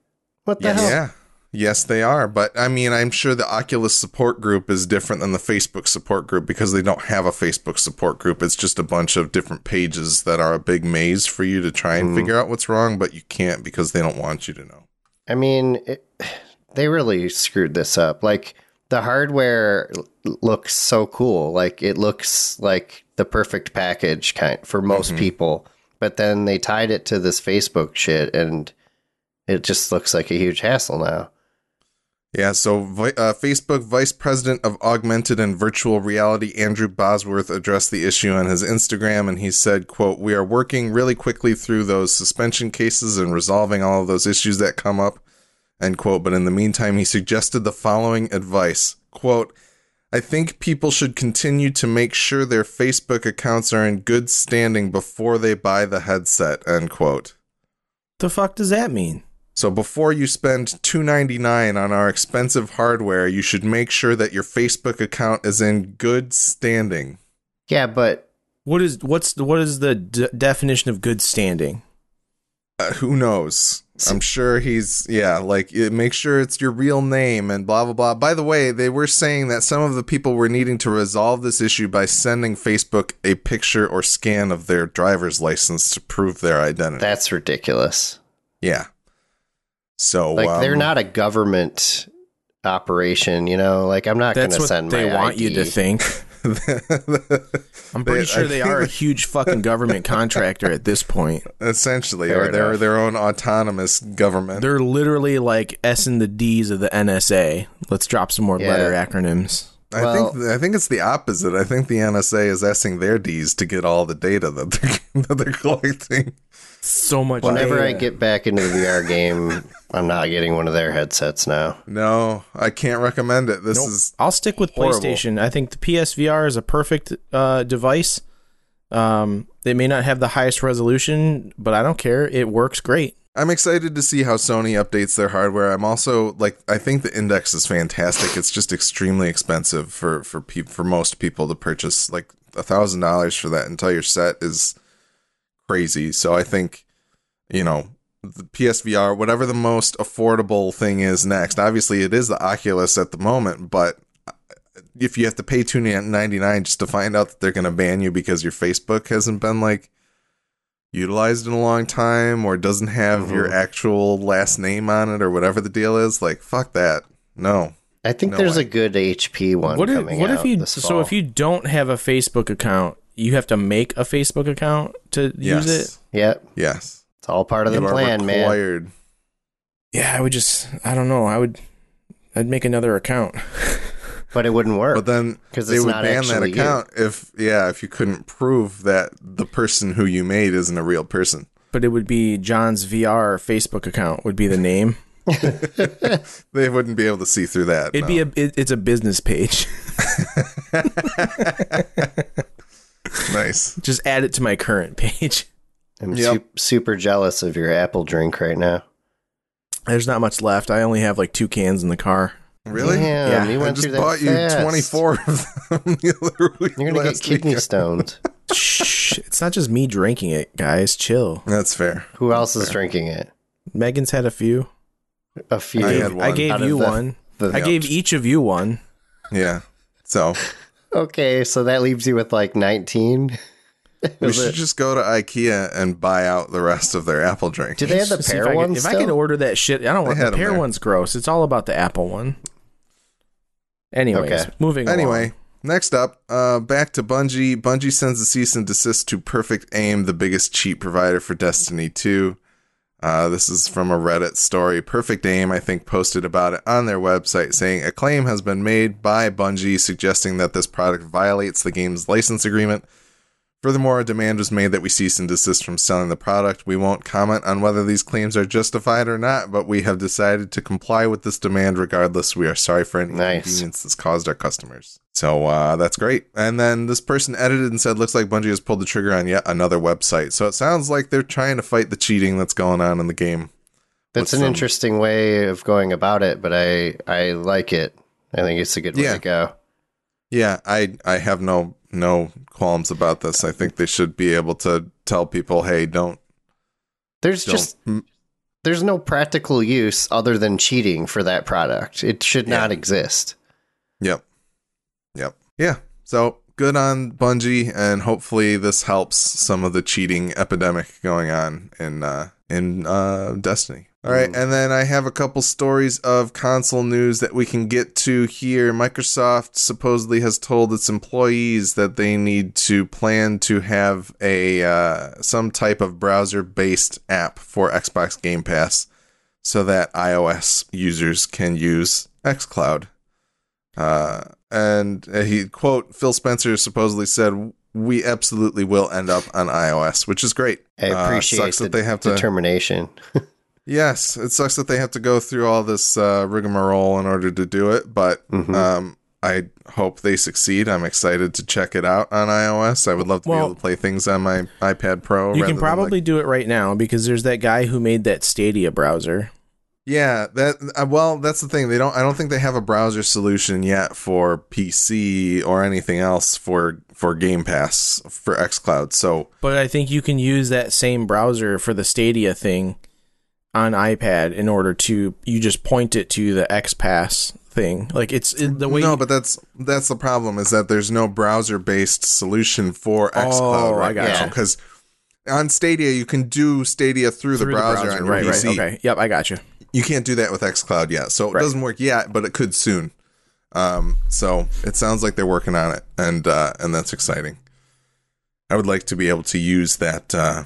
S2: What the hell?
S3: yeah. Yes, they are. But I mean, I'm sure the Oculus support group is different than the Facebook support group because they don't have a Facebook support group. It's just a bunch of different pages that are a big maze for you to try and
S2: Mhm.
S3: figure out what's wrong, but you can't because they don't want you to know.
S2: I mean, it, <sighs> they really screwed this up. Like the hardware looks so cool. Like it looks like the perfect package kind for most
S3: Mhm.
S2: people. But then they tied it to this Facebook shit, and it just looks like a huge hassle now.
S3: Yeah, so uh, Facebook Vice President of Augmented and Virtual Reality Andrew Bosworth addressed the issue on his Instagram and he said, quote, "We are working really quickly through those suspension cases and resolving all of those issues that come up." End quote, but in the meantime, he suggested the following advice. Quote, I think people should continue to make sure their Facebook accounts are in good standing before they buy the headset. End quote.
S1: the fuck does that mean
S3: So before you spend $2.99 on our expensive hardware, you should make sure that your Facebook account is in good standing.
S2: Yeah, but
S1: What is what is the d- definition of good standing?
S3: Uh, who knows? I'm sure he's yeah, like it, make sure it's your real name and blah blah blah. By the way, they were saying that some of the people were needing to resolve this issue by sending Facebook a picture or scan of their driver's license to prove their identity.
S2: that's ridiculous.
S3: yeah. So
S2: Like they're
S3: um,
S2: not a government operation, you know. Like I'm not going to
S1: what
S2: send
S1: they
S2: my
S1: want you to think. <laughs> I'm pretty
S3: They-
S1: sure they are a huge fucking government contractor at this point. <laughs>
S3: essentially,
S2: Fair
S3: or they're their own autonomous government.
S1: They're literally like S and the D's of the NSA. Let's drop some more
S2: Yeah.
S1: letter acronyms.
S3: I
S2: Well-
S3: think I think it's the opposite. I think the NSA is asking their D's to get all the data that they're, <laughs> that they're collecting.
S1: So much.
S2: Whenever I get back into the VR game, I'm not getting one of their headsets now.
S3: No, I can't recommend it. This
S1: Nope.
S3: is
S1: I'll stick with
S3: horrible.
S1: PlayStation. I think the PSVR is a perfect uh, device. Um, they may not have the highest resolution, but I don't care. It works great.
S3: I'm excited to see how Sony updates their hardware. I'm also like I think the Index is fantastic. It's just extremely expensive for for peop for most people to purchase. Like a thousand dollars for that entire set is crazy. So I think you know the PSVR, whatever the most affordable thing is next. Obviously, it is the Oculus at the moment, but if you have to pay two ninety nine just to find out that they're going to ban you because your Facebook hasn't been like utilized in a long time or doesn't have your
S2: Mhm.
S3: actual last name on it or whatever the deal is, like fuck that. No.
S2: I think
S3: No
S2: there's
S3: way.
S2: a good HP one
S1: What if
S2: coming
S1: what if you
S2: this
S1: so
S2: fall.
S1: if you don't have a Facebook account, you have to make a Facebook account to
S3: Yes.
S1: use it?
S2: Yep,
S3: Yes.
S2: it's all part of the
S3: You are
S2: plan, man.
S3: required.
S1: Yeah, I would just I don't know. I would I'd make another account. <laughs>
S2: But it wouldn't work
S3: But then
S2: because
S3: they would
S2: not
S3: ban that
S2: actually you.
S3: account if yeah, if you couldn't prove that the person who you made isn't a real person.
S1: but it would be John's VR Facebook account would be the name. <laughs> <laughs>
S3: They wouldn't be able to see through that.
S1: It'd be a it, it's a business page.
S3: Nice. <laughs>
S1: just add it to my current page.
S2: I'm
S3: Yep.
S2: su- super jealous of your apple drink right now.
S1: There's not much left. I only have like two cans in the car.
S3: Really?
S2: Damn,
S1: Yeah,
S2: you
S3: I just
S2: through that
S3: bought you 24 of them <laughs> the other week.
S2: You're gonna get
S3: last week.
S2: kidney stones. <laughs>
S1: Shh, it's not just me drinking it, guys. Chill.
S3: That's fair.
S2: Who else is drinking it?
S1: Megan's had a few.
S2: A few.
S3: I
S1: I,
S3: had one.
S1: gave
S2: Out
S1: you
S2: the-
S1: one.
S2: the-
S1: I gave each of you one.
S3: Yeah. So
S2: Okay, so that leaves you with like 19. <laughs>
S3: we should
S2: it-
S3: just go to IKEA and buy out the rest of their apple drink.
S2: Do they have the
S1: Just see
S2: pear
S1: if I
S2: one
S1: could, If I
S2: still?
S1: could order that shit, I don't want
S3: the
S1: the
S3: 'em
S1: pear one's gross. It's all about the apple one. Anyways,
S2: Okay.
S1: moving
S3: Anyway,
S1: along.
S3: next up, uh, back to Bungie. Bungie sends a cease and desist to Perfect Aim, the biggest cheat provider for Destiny 2. Uh, this is from a Reddit story. Perfect Aim, I think, posted about it on their website, saying a claim has been made by Bungie suggesting that this product violates the game's license agreement. Furthermore, a demand was made that we cease and desist from selling the product. We won't comment on whether these claims are justified or not, but we have decided to comply with this demand regardless. We are sorry for any
S2: Nice.
S3: inconvenience this caused our customers. So uh, that's great. And then this person edited and said, looks like Bungie has pulled the trigger on yet another website. So it sounds like they're trying to fight the cheating that's going on in the game.
S2: That's an
S3: some-
S2: interesting way of going about it, but I I like it. I think it's a good way
S3: Yeah.
S2: to go.
S3: Yeah, I I have no no qualms about this. I think they should be able to tell people, hey, don't
S2: There's
S3: don't
S2: just there's no practical use other than cheating for that product. It should
S3: Yeah.
S2: not exist.
S3: Yep. Yep. Yeah. So good on Bungie, and hopefully this helps some of the cheating epidemic going on in uh, in uh, Destiny. All right,
S2: Mm.
S3: and then I have a couple stories of console news that we can get to here. Microsoft supposedly has told its employees that they need to plan to have a uh, some type of browser-based app for Xbox Game Pass, so that iOS users can use XCloud. Uh, and uh, he quote Phil Spencer supposedly said, "We absolutely will end up on iOS, which is great.
S2: I
S3: Uh,
S2: appreciate
S3: sucks
S2: the
S3: that they have to.
S2: determination. <laughs>
S3: yes, it sucks that they have to go through all this uh, rigmarole in order to do it, but
S2: Mhm.
S3: um, I hope they succeed. I'm excited to check it out on iOS. I would love to be able to play things on my iPad Pro.
S1: You can probably
S3: like-
S1: do it right now because there's that guy who made that Stadia browser.
S3: Yeah, that uh, well, that's the thing. They don't. I don't think they have a browser solution yet for PC or anything else for for Game Pass for XCloud. So,
S1: But I think you can use that same browser for the Stadia thing on iPad in order to you just point it to the XPass thing. Like it's it, the way
S3: no, but that's that's the problem is that there's no browser based solution for XCloud
S1: Oh,
S3: right now because on Stadia you can do Stadia through, the,
S1: through
S3: browser on your
S1: right,
S3: PC.
S1: right. Okay. Yep, I got you.
S3: You can't do that with XCloud yet, so it
S1: Right.
S3: doesn't work yet, but it could soon. Um, so it sounds like they're working on it, and uh, and that's exciting. I would like to be able to use that uh,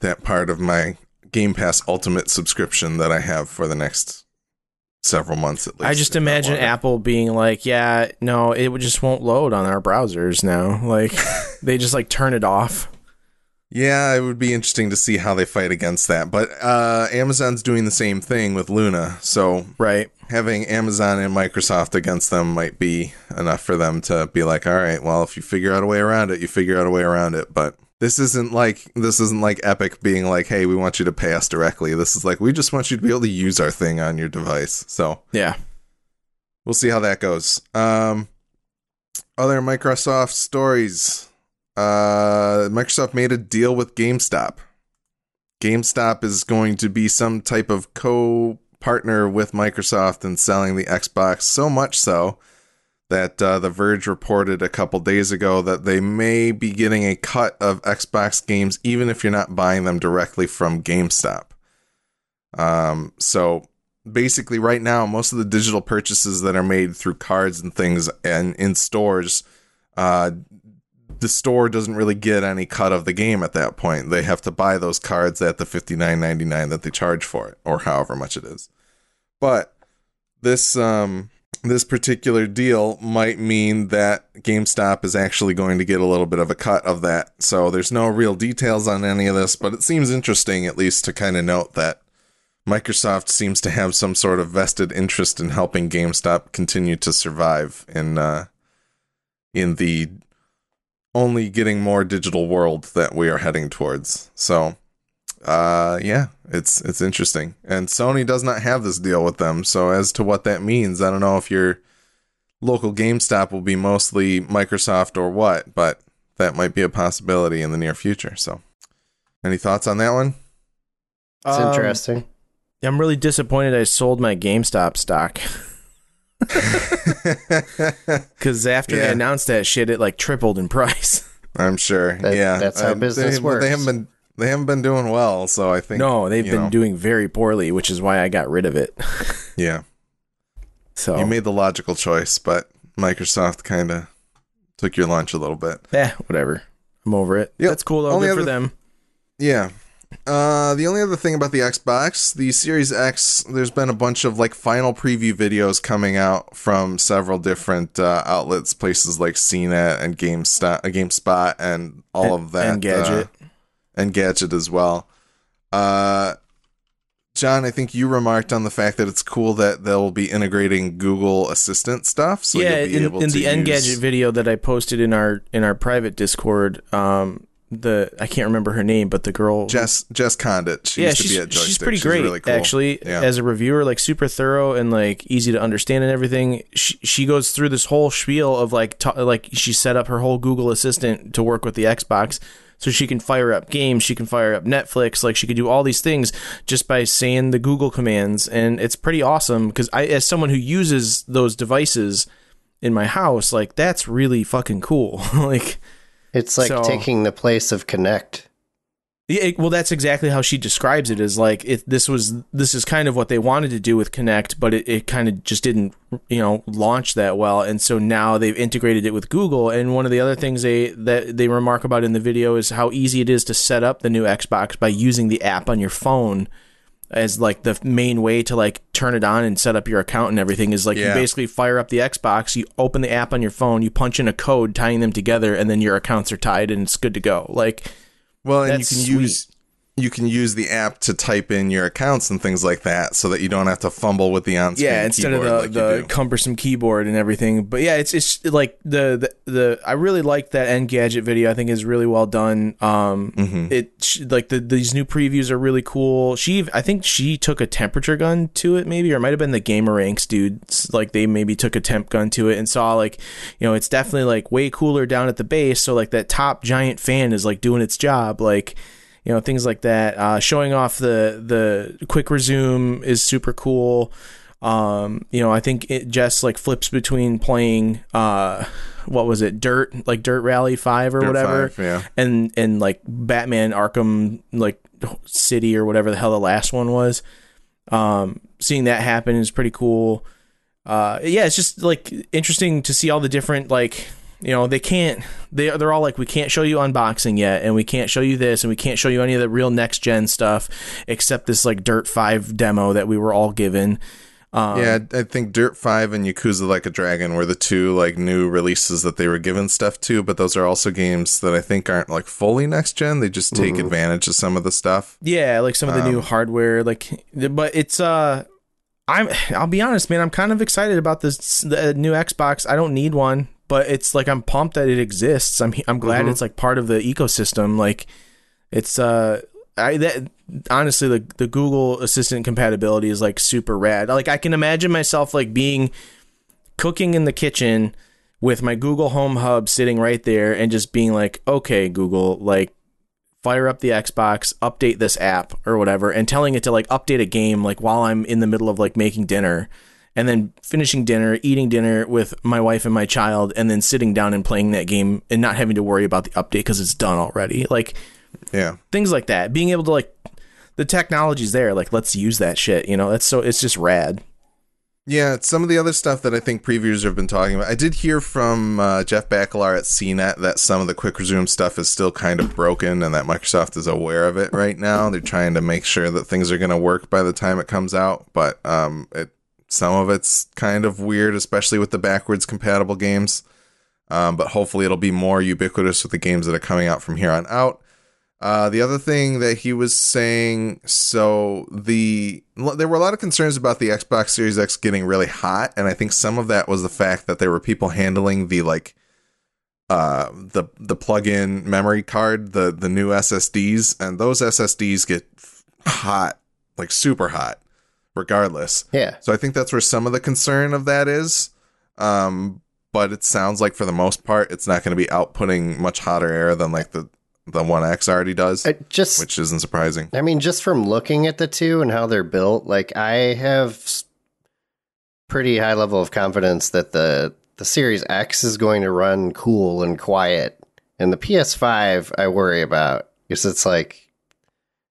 S3: that part of my Game Pass Ultimate subscription that I have for the next several months at least.
S1: I just imagine. Apple being like, "Yeah, no, it would- just won't load on our browsers now." Like <laughs> they just like turn it off.
S3: Yeah, it would be interesting to see how they fight against that. But uh, Amazon's doing the same thing with Luna, so
S1: Right.
S3: having Amazon and Microsoft against them might be enough for them to be like, all right, well, if you figure out a way around it, you figure out a way around it. But this isn't like this isn't like Epic being like, hey, we want you to pay us directly. This is like we just want you to be able to use our thing on your device. So
S1: Yeah.
S3: we'll see how that goes. Um, other Microsoft stories. Uh, Microsoft made a deal with GameStop. GameStop is going to be some type of co-partner with Microsoft in selling the Xbox. So much so that uh, The Verge reported a couple days ago that they may be getting a cut of Xbox games, even if you're not buying them directly from GameStop. Um, so basically right now most of the digital purchases that are made through cards and things and in stores uh the store doesn't really get any cut of the game at that point they have to buy those cards at the 59.99 that they charge for it or however much it is but this um this particular deal might mean that GameStop is actually going to get a little bit of a cut of that. So there's no real details on any of this, but it seems interesting at least to kind of note that Microsoft seems to have some sort of vested interest in helping GameStop continue to survive in uh, in the only getting more digital world that we are heading towards. So, uh, yeah, it's it's interesting. And Sony does not have this deal with them. So, as to what that means, I don't know if your local GameStop will be mostly Microsoft or what, but that might be a possibility in the near future. So, any thoughts on that one?
S2: It's
S1: Um,
S2: interesting.
S1: I'm really disappointed I sold my GameStop stock <laughs> <laughs> because after they announced that shit, it like tripled in price.
S3: I'm sure.
S2: That-
S3: yeah,
S2: that's how
S3: Uh,
S2: business
S3: they,
S2: works.
S3: They haven't been they haven't been doing well, so I think
S1: no, they've been
S3: know,
S1: doing very poorly, which is why I got rid of it. <laughs>
S3: Yeah,
S1: So
S3: you made the logical choice, but Microsoft kind of took your lunch a little bit.
S1: Yeah, whatever. I'm over it.
S3: Yep.
S1: That's cool though.
S3: Only
S1: Good for them.
S3: Yeah. Uh, the only other thing about the Xbox, the Series X, there's been a bunch of like final preview videos coming out from several different uh, outlets, places like CNET and GameStop, GameSpot, and all
S1: And-
S3: of that.
S1: Engadget.
S3: uh, Engadget as well. Uh, John, I think you remarked on the fact that it's cool that they'll be integrating Google Assistant stuff. So
S1: yeah, in, in the
S3: use-
S1: Engadget video that I posted in our in our private Discord, um, the I can't remember her name, but the girl
S3: Jess Jess Conditt. She
S1: yeah,
S3: used to
S1: she's,
S3: be at Joystiq.
S1: she's pretty great
S3: really cool.
S1: actually
S3: Yeah.
S1: as a reviewer, like super thorough and like easy to understand and everything. She, she goes through this whole spiel of like ta- like she set up her whole Google Assistant to work with the Xbox. So she can fire up games, she can fire up Netflix, like she could do all these things just by saying the Google commands, and it's pretty awesome because I, as someone who uses those devices in my house, like that's really fucking cool. <laughs> like,
S2: It's like
S1: so-
S2: taking the place of Kinect.
S1: Yeah, well, that's exactly how she describes it. Is like it. This was this is kind of what they wanted to do with Kinect, but it, it kind of just didn't, you know, launch that well. And so now they've integrated it with Google. And one of the other things they that they remark about in the video is how easy it is to set up the new Xbox by using the app on your phone as like the main way to like turn it on and set up your account and everything is like
S3: Yeah.
S1: you basically fire up the Xbox, you open the app on your phone, you punch in a code tying them together, and then your accounts are tied and it's good to go. Like
S3: Well, and
S1: That's
S3: you can use you can use the app to type in your accounts and things like that, so that you don't have to fumble with the on-screen
S1: yeah instead of the,
S3: like
S1: the cumbersome keyboard and everything. But yeah it's it's like the the, the i really like that Engadget video. I think is really well done. Um
S3: Mm-hmm.
S1: it like the these new previews are really cool. She i think she took a temperature gun to it maybe or it might have been the gamer ranks dudes like they maybe took a temp gun to it and saw like you know it's definitely like way cooler down at the base. So like that top giant fan is like doing its job. Like you know things like that. Uh, showing off the the quick resume is super cool. Um you know i think it just like flips between playing uh what was it dirt like dirt rally 5 or
S3: Dirt
S1: whatever
S3: 5, yeah.
S1: and and like batman arkham like city or whatever the hell the last one was. Um seeing that happen is pretty cool. Uh yeah it's just like interesting to see all the different like you know they can't they they're all like we can't show you unboxing yet and we can't show you this and we can't show you any of the real next gen stuff except this like dirt 5 demo that we were all given um,
S3: yeah, I think Dirt Five and Yakuza Like a Dragon were the two like new releases that they were given stuff to, but those are also games that I think aren't like fully next gen. They just take advantage of some of the stuff.
S1: yeah like some of the new
S3: Um,
S1: hardware like but it's uh i'm i'll be honest man i'm kind of excited about this the new xbox i don't need one but it's like i'm pumped that it exists i'm i'm glad
S3: Mm-hmm.
S1: it's like part of the ecosystem like it's uh I that honestly the the Google Assistant compatibility is like super rad. Like I can imagine myself like being cooking in the kitchen with my Google Home Hub sitting right there and just being like, "Okay, Google, like fire up the Xbox, update this app or whatever," and telling it to like update a game like while I'm in the middle of like making dinner. And then finishing dinner, eating dinner with my wife and my child, and then sitting down and playing that game and not having to worry about the update because it's done already. Like,
S3: Yeah.
S1: things like that being able to like the technology's there like let's use that shit you know that's so it's just rad
S3: Yeah, it's some of the other stuff that I think previewers have been talking about. I did hear from uh, Jeff Bakalar at CNET that some of the quick resume stuff is still kind of broken and that Microsoft is aware of it right now. They're trying to make sure that things are going to work by the time it comes out, but um, it some of it's kind of weird, especially with the backwards compatible games. Um, but hopefully it'll be more ubiquitous with the games that are coming out from here on out. Uh, the other thing that he was saying, so the there were a lot of concerns about the Xbox Series X getting really hot, and I think some of that was the fact that there were people handling the like uh the the plug-in memory card, the the new SSDs, and those SSDs get hot, like super hot, regardless.
S2: Yeah.
S3: So I think that's where some of the concern of that is. Um, but it sounds like for the most part, it's not going to be outputting much hotter air than like the the One X already does,
S2: I just
S3: which isn't surprising.
S2: I mean, just from looking at the two and how they're built, like I have pretty high level of confidence that the the Series X is going to run cool and quiet, and the PS5 I worry about because it's like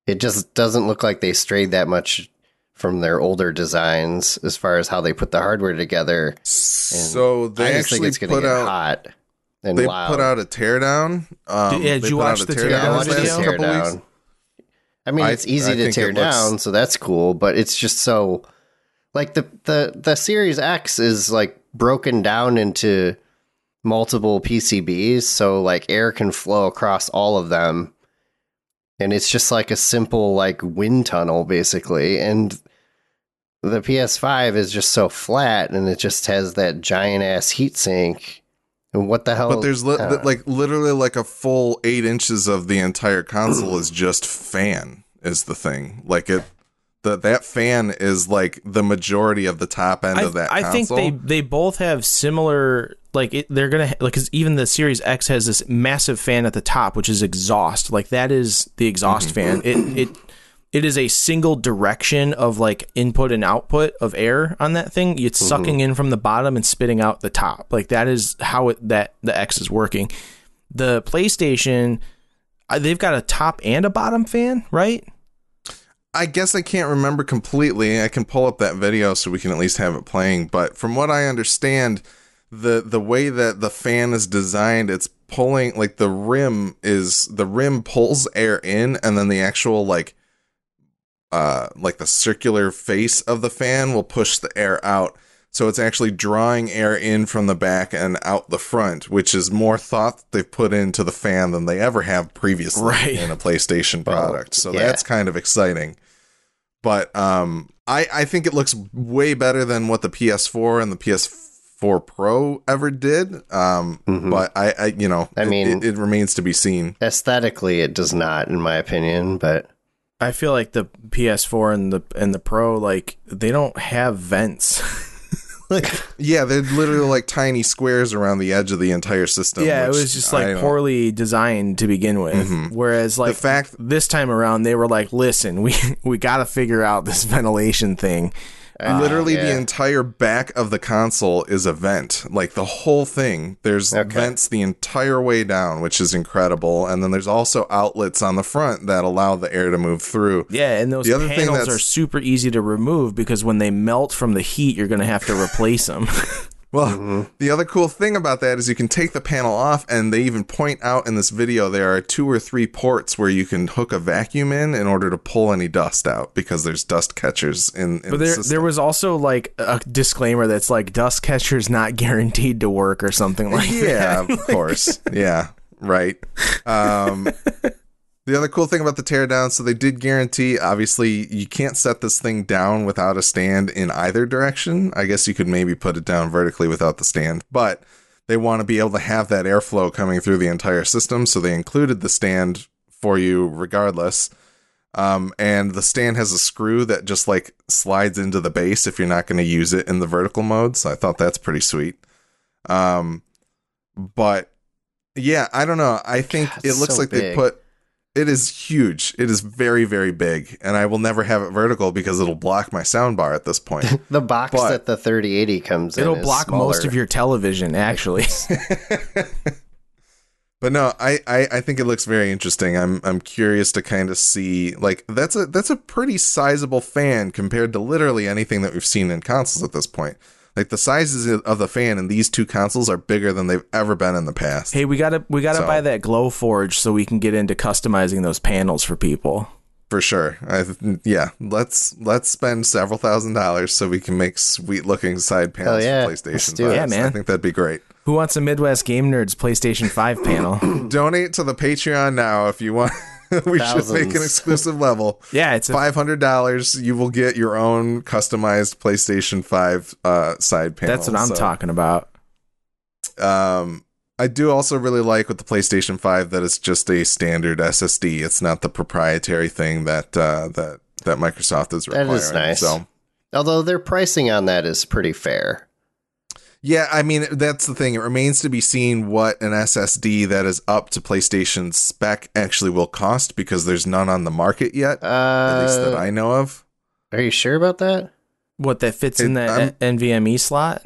S2: it just doesn't look like they strayed that much from their older designs as far as how they put the hardware together.
S3: So they
S2: I just
S3: actually
S2: think it's going to
S3: put
S2: get
S3: out
S2: hot and
S3: they
S2: loud.
S3: put out a teardown. Um,
S1: Did- yeah, did you watch the
S3: teardown
S2: Yeah, I
S1: teardown
S3: this last
S1: video?
S3: couple weeks.
S2: teardown. I mean,
S3: I-
S2: it's easy
S3: I
S2: to tear
S3: it looks-
S2: down, so that's cool. But it's just so like the the the Series X is like broken down into multiple PCBs, so like air can flow across all of them, and it's just like a simple like wind tunnel basically. And the PS5 is just so flat, and it just has that giant ass heatsink. And what the hell?
S3: But there's li-
S2: uh,
S3: like literally like a full eight inches of the entire console <clears throat> is just fan is the thing. Like it, the that fan is like the majority of the top end
S1: I,
S3: of that.
S1: I think they they both have similar like it, they're gonna like because even the Series X has this massive fan at the top, which is exhaust. Like that is the exhaust mm-hmm. fan. It it it is a single direction of like input and output of air on that thing. It's mm-hmm. sucking in from the bottom and spitting out the top. Like that is how it that the X is working. The PlayStation, they've got a top and a bottom fan, right?
S3: I guess I can't remember completely. I can pull up that video so we can at least have it playing. But from what I understand, the the way that the fan is designed, it's pulling like the rim is the rim pulls air in, and then the actual like uh like the circular face of the fan will push the air out. So it's actually drawing air in from the back and out the front, which is more thought they've put into the fan than they ever have previously
S1: Right.
S3: in a PlayStation product. So
S2: yeah.
S3: that's kind of exciting. But um, I, I think it looks way better than what the PS4 and the PS4 Pro ever did. Um, But I, I, you know,
S2: I
S3: it-
S2: mean-
S3: it, it remains to be seen.
S2: Aesthetically, it does not, in my opinion. But
S1: I feel like the PS4 and the and the Pro like they don't have vents. <laughs> like <laughs>
S3: Yeah, they're literally like tiny squares around the edge of the entire system.
S1: yeah, it was just like poorly designed to begin with. Mm-hmm. Whereas like the
S3: fact-
S1: this time around they were like, "Listen, we <laughs> we got to figure out this ventilation thing."
S3: Ah, Literally, the entire back of the console is a vent. Like the whole thing. There's
S2: Okay.
S3: vents the entire way down, which is incredible. And then there's also outlets on the front that allow the air to move through.
S1: Yeah, and those
S3: The other thing
S1: panels
S3: that's-
S1: are super easy to remove because when they melt from the heat, you're going to have to replace them. <laughs>
S3: Well,
S2: Mm-hmm.
S3: the other cool thing about that is you can take the panel off, and they even point out in this video there are two or three ports where you can hook a vacuum in in order to pull any dust out because there's dust catchers in. in
S1: But there,
S3: system.
S1: there was also like a disclaimer that's like dust catcher's not <laughs> guaranteed to work or something like
S3: yeah,
S1: that.
S3: Yeah, of course. <laughs> Yeah, right. Um, the other cool thing about the teardown, so they did guarantee, obviously, you can't set this thing down without a stand in either direction. I guess you could maybe put it down vertically without the stand, but they want to be able to have that airflow coming through the entire system, so they included the stand for you regardless. Um, and the stand has a screw that just like slides into the base if you're not going to use it in the vertical mode. So I thought that's pretty sweet. Um, but yeah, I don't know. I think
S2: God,
S3: it looks
S2: so
S3: like they put it is huge. It is very, very big, and I will never have it vertical because it'll block my sound bar at this point. <laughs>
S2: the box
S3: But-
S2: that the 3080 comes in,
S1: It'll
S2: is
S1: block most of your television, actually. <laughs> <laughs>
S3: But no, I, I, I think it looks very interesting. I'm I'm curious to kind of see like that's a that's a pretty sizable fan compared to literally anything that we've seen in consoles at this point. Like the sizes of the fan in these two consoles are bigger than they've ever been in the past.
S1: hey, we gotta we gotta
S3: So-
S1: buy that Glowforge so we can get into customizing those panels for people.
S3: For sure. I, yeah, let's let's spend several thousand dollars so we can make sweet looking side panels
S2: yeah,
S3: for
S2: let's
S3: PlayStation.
S2: do it.
S1: Yeah, man.
S3: I think that'd be great.
S1: Who wants a Midwest Game Nerds PlayStation 5 panel? <coughs>
S3: Donate to the Patreon now if you want. <laughs> we should make an <laughs> exclusive level.
S1: Yeah, it's
S3: Five hundred dollars, you will get your own customized PlayStation Five uh, side panel.
S1: that's what I'm
S3: So,
S1: talking about.
S3: Um, I do also really like with the PlayStation Five that it's just a standard SSD. It's not the proprietary thing that uh, that that Microsoft is
S2: That
S3: requiring.
S2: is nice.
S3: So
S2: Although their pricing on that is pretty fair.
S3: Yeah, I mean that's the thing. It remains to be seen what an SSD that is up to PlayStation spec actually will cost because there's none on the market yet, at least that
S2: Uh,
S3: I know of.
S2: are you sure about that?
S1: What that fits in
S3: It-
S1: that
S3: I'm-
S1: NVMe slot?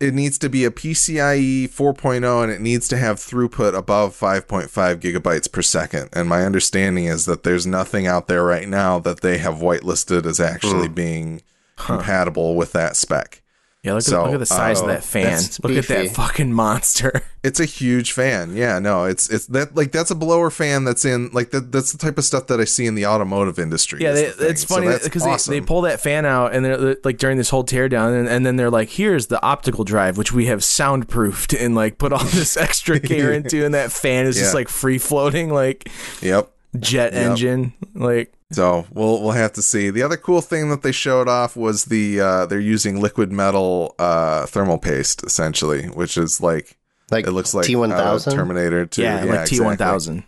S3: it needs to be a PCIe 4.0 and it needs to have throughput above 5.5 gigabytes per second. And my understanding is that there's nothing out there right now that they have whitelisted as actually
S2: Hmm.
S3: being compatible with that spec.
S1: Yeah, look,
S3: So,
S1: at, look at the size
S3: uh,
S1: of that fan. Look at that fucking monster. <laughs>
S3: It's a huge fan. Yeah, no, it's it's that like that's a blower fan that's in like that that's the type of stuff that I see in the automotive industry.
S1: Yeah, they,
S3: the
S1: it's funny because
S3: awesome.
S1: they, they pull that fan out and they're they're, like during this whole teardown, and, and then they're like, "Here's the optical drive, which we have soundproofed and like put all this <laughs> extra care into, and that fan is just like free floating, like
S3: Yep.
S1: jet
S3: Yep.
S1: engine, like."
S3: So we'll we'll have to see. The other cool thing that they showed off was the uh, they're using liquid metal uh, thermal paste essentially, which is like
S2: Like
S3: it looks like
S2: T1000?
S3: Terminator 2.
S1: Yeah, like T one thousand.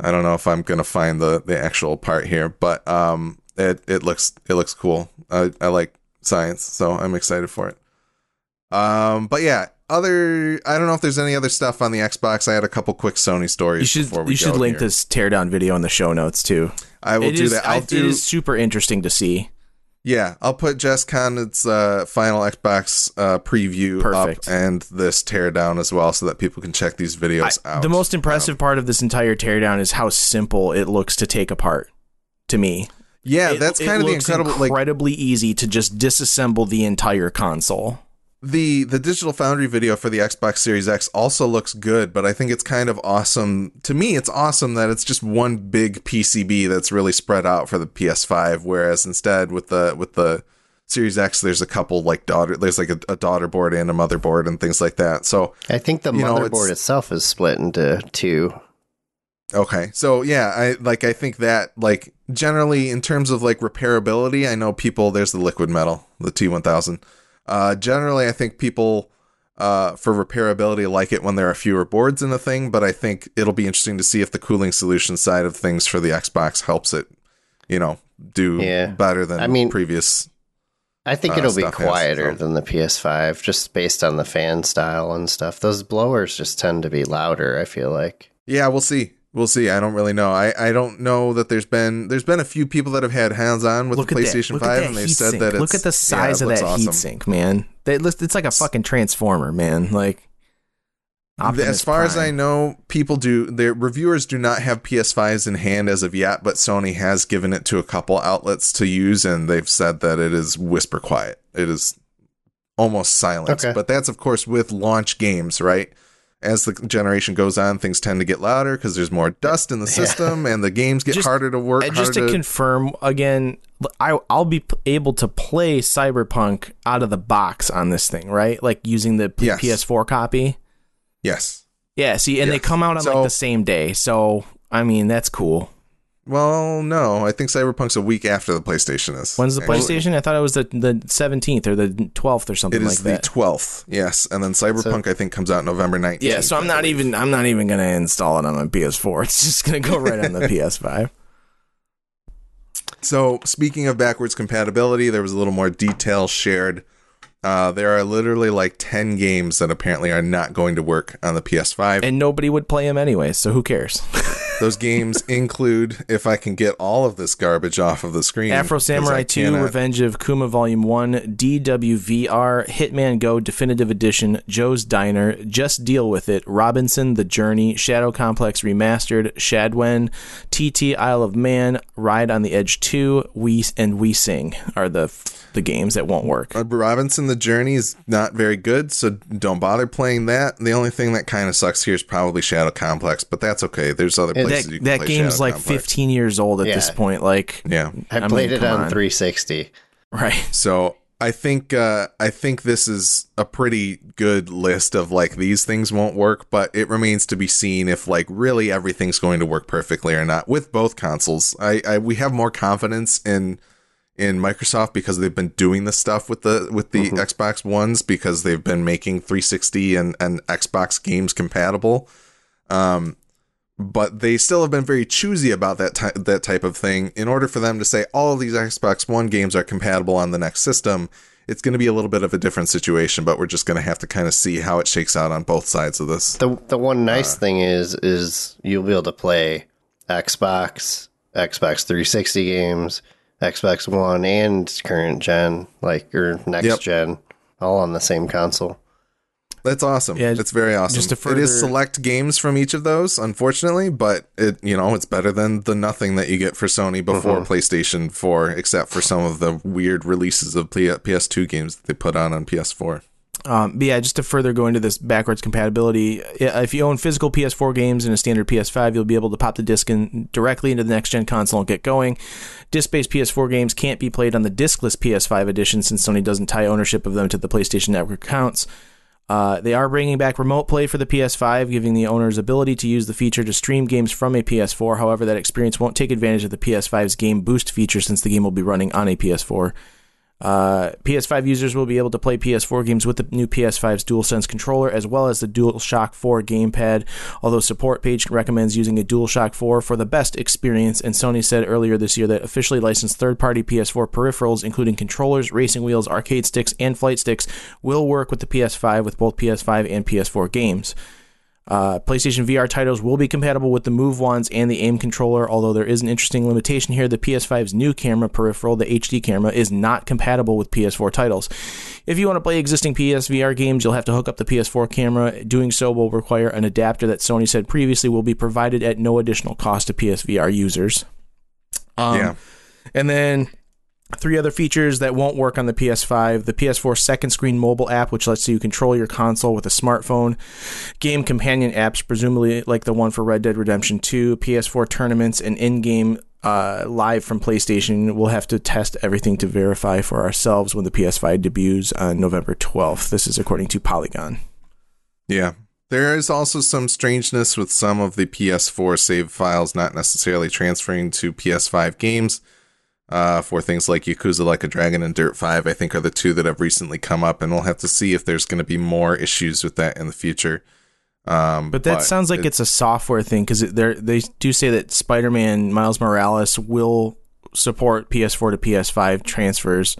S3: I don't know if I'm gonna find the the actual part here, but um, it it looks it looks cool. I I like science, so I'm excited for it. Um, but yeah, other I don't know if there's any other stuff on the Xbox. I had a couple quick Sony stories.
S1: You should
S3: before we
S1: you should link
S3: here.
S1: this teardown video in the show notes too.
S3: I will
S1: It
S3: do
S1: is-
S3: that.
S1: I-
S3: I'll do.
S1: It is super interesting to see.
S3: Yeah, I'll put Jess Condon's uh, final Xbox uh, preview
S1: Perfect.
S3: up and this teardown as well, so that people can check these videos
S1: I-
S3: out.
S1: the most impressive part of this entire teardown is how simple it looks to take apart. To me,
S3: yeah,
S1: It-
S3: that's
S1: it
S3: kind of the incredible. Like
S1: incredibly easy to just disassemble the entire console.
S3: The the Digital Foundry video for the Xbox Series X also looks good, but I think it's kind of awesome. To me, it's awesome that it's just one big PCB that's really spread out for the PS5, whereas instead with the with the Series X, there's a couple like daughter, there's like a, a daughter board and a motherboard and things like that. So
S2: I think the
S3: You know,
S2: motherboard itself is split into two.
S3: Okay. So yeah, I like I think that like generally in terms of like repairability, I know people there's the liquid metal, the T1000. Uh generally I think people uh for repairability like it when there are fewer boards in a thing, but I think it'll be interesting to see if the cooling solution side of things for the Xbox helps it, you know, do
S2: Yeah.
S3: better than
S2: I mean-
S3: previous
S2: I think
S3: Uh,
S2: it'll be
S3: stuff has,
S2: quieter
S3: so.
S2: than the PS5, just based on the fan style and stuff. Those blowers just tend to be louder. I feel like.
S3: Yeah, we'll see. We'll see. I don't really know. I, I don't know that there's been there's been a few people that have had hands on with
S1: Look
S3: the PlayStation
S1: that.
S3: 5 and they've said
S1: sink.
S3: that it's
S1: Look at the size
S3: yeah,
S1: of that
S3: looks awesome.
S1: sink, man. They, looks- it's like a fucking transformer, man. Like Optimus
S3: as far as I know, people do their reviewers do not have PS5s in hand as of yet, but Sony has given it to a couple outlets to use and they've said that it is whisper quiet. It is almost silent.
S2: Okay.
S3: But that's of course with launch games, right? As the generation goes on, things tend to get louder because there's more dust in the <laughs> system, and the games get
S1: Just-
S3: harder to work.
S1: And just to
S3: harder
S1: confirm again, I I'll be p- able to play Cyberpunk out of the box on this thing, right? Like using the P-
S3: Yes.
S1: PS4 copy.
S3: yes.
S1: Yeah, see, and they come out on
S3: So-
S1: like the same day. So I mean, that's cool.
S3: Well, no, I think Cyberpunk's a week after the PlayStation is.
S1: When's the PlayStation? I thought it was the the seventeenth or the twelfth or something
S3: It
S1: like
S3: the
S1: that.
S3: twelfth, yes, and then Cyberpunk I think comes out November nineteenth.
S1: yeah, so I'm not even I'm not even gonna install it on my PS4. <laughs> It's just gonna go right on the <laughs> PS5.
S3: So speaking of backwards compatibility, there was a little more detail shared. Uh, there are literally like ten games that apparently are not going to work on the PS5.
S1: And nobody would play them anyway, so who cares? <laughs>
S3: Those games include, if I can get all of this garbage off of the screen,
S1: Afro Samurai 2,
S3: cannot-
S1: Revenge of Kuma Volume 1, DWVR, Hitman Go Definitive Edition, Joe's Diner, Just Deal With It, Robinson, The Journey, Shadow Complex Remastered, Shadwen, TT Isle of Man, Ride on the Edge 2, We and We Sing are the the games that won't work.
S3: Uh, Robinson the Journey is not very good, so don't bother playing that. The only thing that kind of sucks here is probably Shadow Complex, but that's okay. There's other places
S1: That,
S3: you can
S1: that
S3: play
S1: game's
S3: Shadow
S1: like
S3: Complex.
S1: 15 years old at this point. Like,
S3: Yeah.
S2: I,
S1: I
S2: played
S1: mean,
S2: it on,
S1: on.
S2: 360.
S1: right.
S3: So I think uh, I think this is a pretty good list of like these things won't work, but it remains to be seen if like really everything's going to work perfectly or not with both consoles. I, I we have more confidence in in Microsoft because they've been doing this stuff with the with the Xbox ones because they've been making 360 and and Xbox games compatible. Um, but they still have been very choosy about that ty- that type of thing. In order for them to say all of these Xbox One games are compatible on the next system, it's going to be a little bit of a different situation. But we're just going to have to kind of see how it shakes out on both sides of this.
S2: The the one nice
S3: Uh.
S2: thing is is you'll be able to play Xbox, Xbox 360 games, Xbox One, and current gen, like or next
S3: Yep.
S2: gen, all on the same console.
S3: That's awesome.
S1: Yeah,
S3: Yeah, it's very awesome.
S1: just to
S3: it is select games from each of those, unfortunately, but it you know it's better than the nothing that you get for Sony before mm-hmm. PlayStation 4, except for some of the weird releases of PS2 games that they put on on PS4.
S1: Um, but yeah, just to further go into this backwards compatibility, if you own physical PS4 games and a standard PS5, you'll be able to pop the disc in directly into the next gen console and get going. Disc based PS4 games can't be played on the discless PS5 edition since Sony doesn't tie ownership of them to the PlayStation Network accounts. Uh, they are bringing back remote play for the PS5, giving the owners ability to use the feature to stream games from a PS4. However, that experience won't take advantage of the PS5's Game Boost feature since the game will be running on a PS4. Uh, PS5 users will be able to play PS4 games with the new PS5's DualSense controller as well as the DualShock 4 gamepad. Although support page recommends using a DualShock 4 for the best experience, and Sony said earlier this year that officially licensed third-party PS4 peripherals, including controllers, racing wheels, arcade sticks, and flight sticks, will work with the PS5 with both PS5 and PS4 games. Uh, PlayStation VR titles will be compatible with the Move wands and the aim controller, although there is an interesting limitation here. The PS5's new camera peripheral, the HD camera, is not compatible with PS4 titles. If you want to play existing PSVR games, you'll have to hook up the PS4 camera. Doing so will require an adapter that Sony said previously will be provided at no additional cost to PSVR users. Um,
S3: yeah.
S1: and then three other features that won't work on the PS5 the PS4 second screen mobile app, which lets you control your console with a smartphone, game companion apps, presumably like the one for Red Dead Redemption 2, PS4 tournaments, and in game uh, live from PlayStation. We'll have to test everything to verify for ourselves when the PS5 debuts on November 12th. This is according to Polygon.
S3: Yeah. There is also some strangeness with some of the PS4 save files not necessarily transferring to PS5 games. Uh, for things like Yakuza Like a Dragon and Dirt 5, I think are the two that have recently come up, and we'll have to see if there's going to be more issues with that in the future. Um,
S1: But that sounds like
S3: it-
S1: it's a software thing because they do say that Spider-Man Miles Morales will support PS4 to PS5 transfers,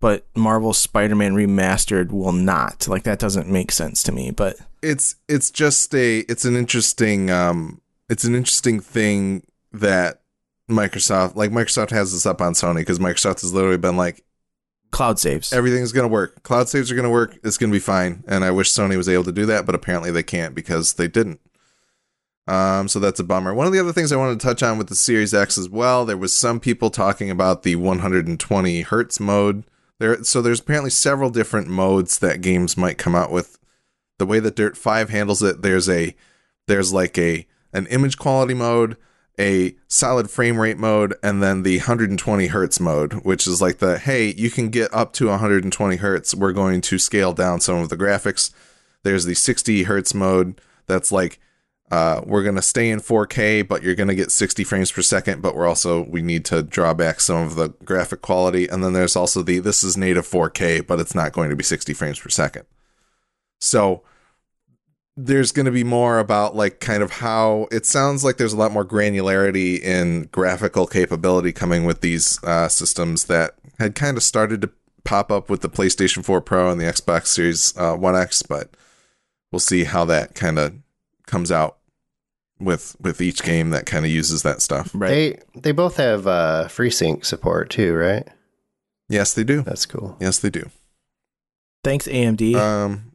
S1: but Marvel's Spider-Man Remastered will not. Like that doesn't make sense to me. But
S3: it's it's just a it's an interesting um it's an interesting thing that Microsoft like Microsoft has this up on Sony because Microsoft has literally been like
S1: cloud saves.
S3: everything's gonna work. Cloud saves are gonna work. It's gonna be fine. And I wish Sony was able to do that but apparently they can't because they didn't. Um so that's a bummer. One of the other things I wanted to touch on with the Series X as well there was some people talking about the 120 hertz mode. There so there's apparently several different modes that games might come out with. The way that Dirt 5 handles it, there's a there's like a an image quality mode, a solid frame rate mode, and then the 120 hertz mode, which is like the hey, you can get up to 120 hertz. We're going to scale down some of the graphics. There's the 60 hertz mode that's like uh, we're gonna stay in 4K, but you're gonna get 60 frames per second. But we're also we need to draw back some of the graphic quality. And then there's also the this is native 4K, but it's not going to be 60 frames per second. So there's going to be more about like kind of how it sounds like there's a lot more granularity in graphical capability coming with these uh, systems that had kind of started to pop up with the PlayStation 4 Pro and the Xbox Series uh, One X, but we'll see how that kind of comes out with with each game that kind of uses that stuff.
S1: right.
S2: They they both have uh, FreeSync support too, right?
S3: Yes, they do.
S2: That's cool.
S3: Yes, they do.
S1: Thanks AMD.
S3: Um,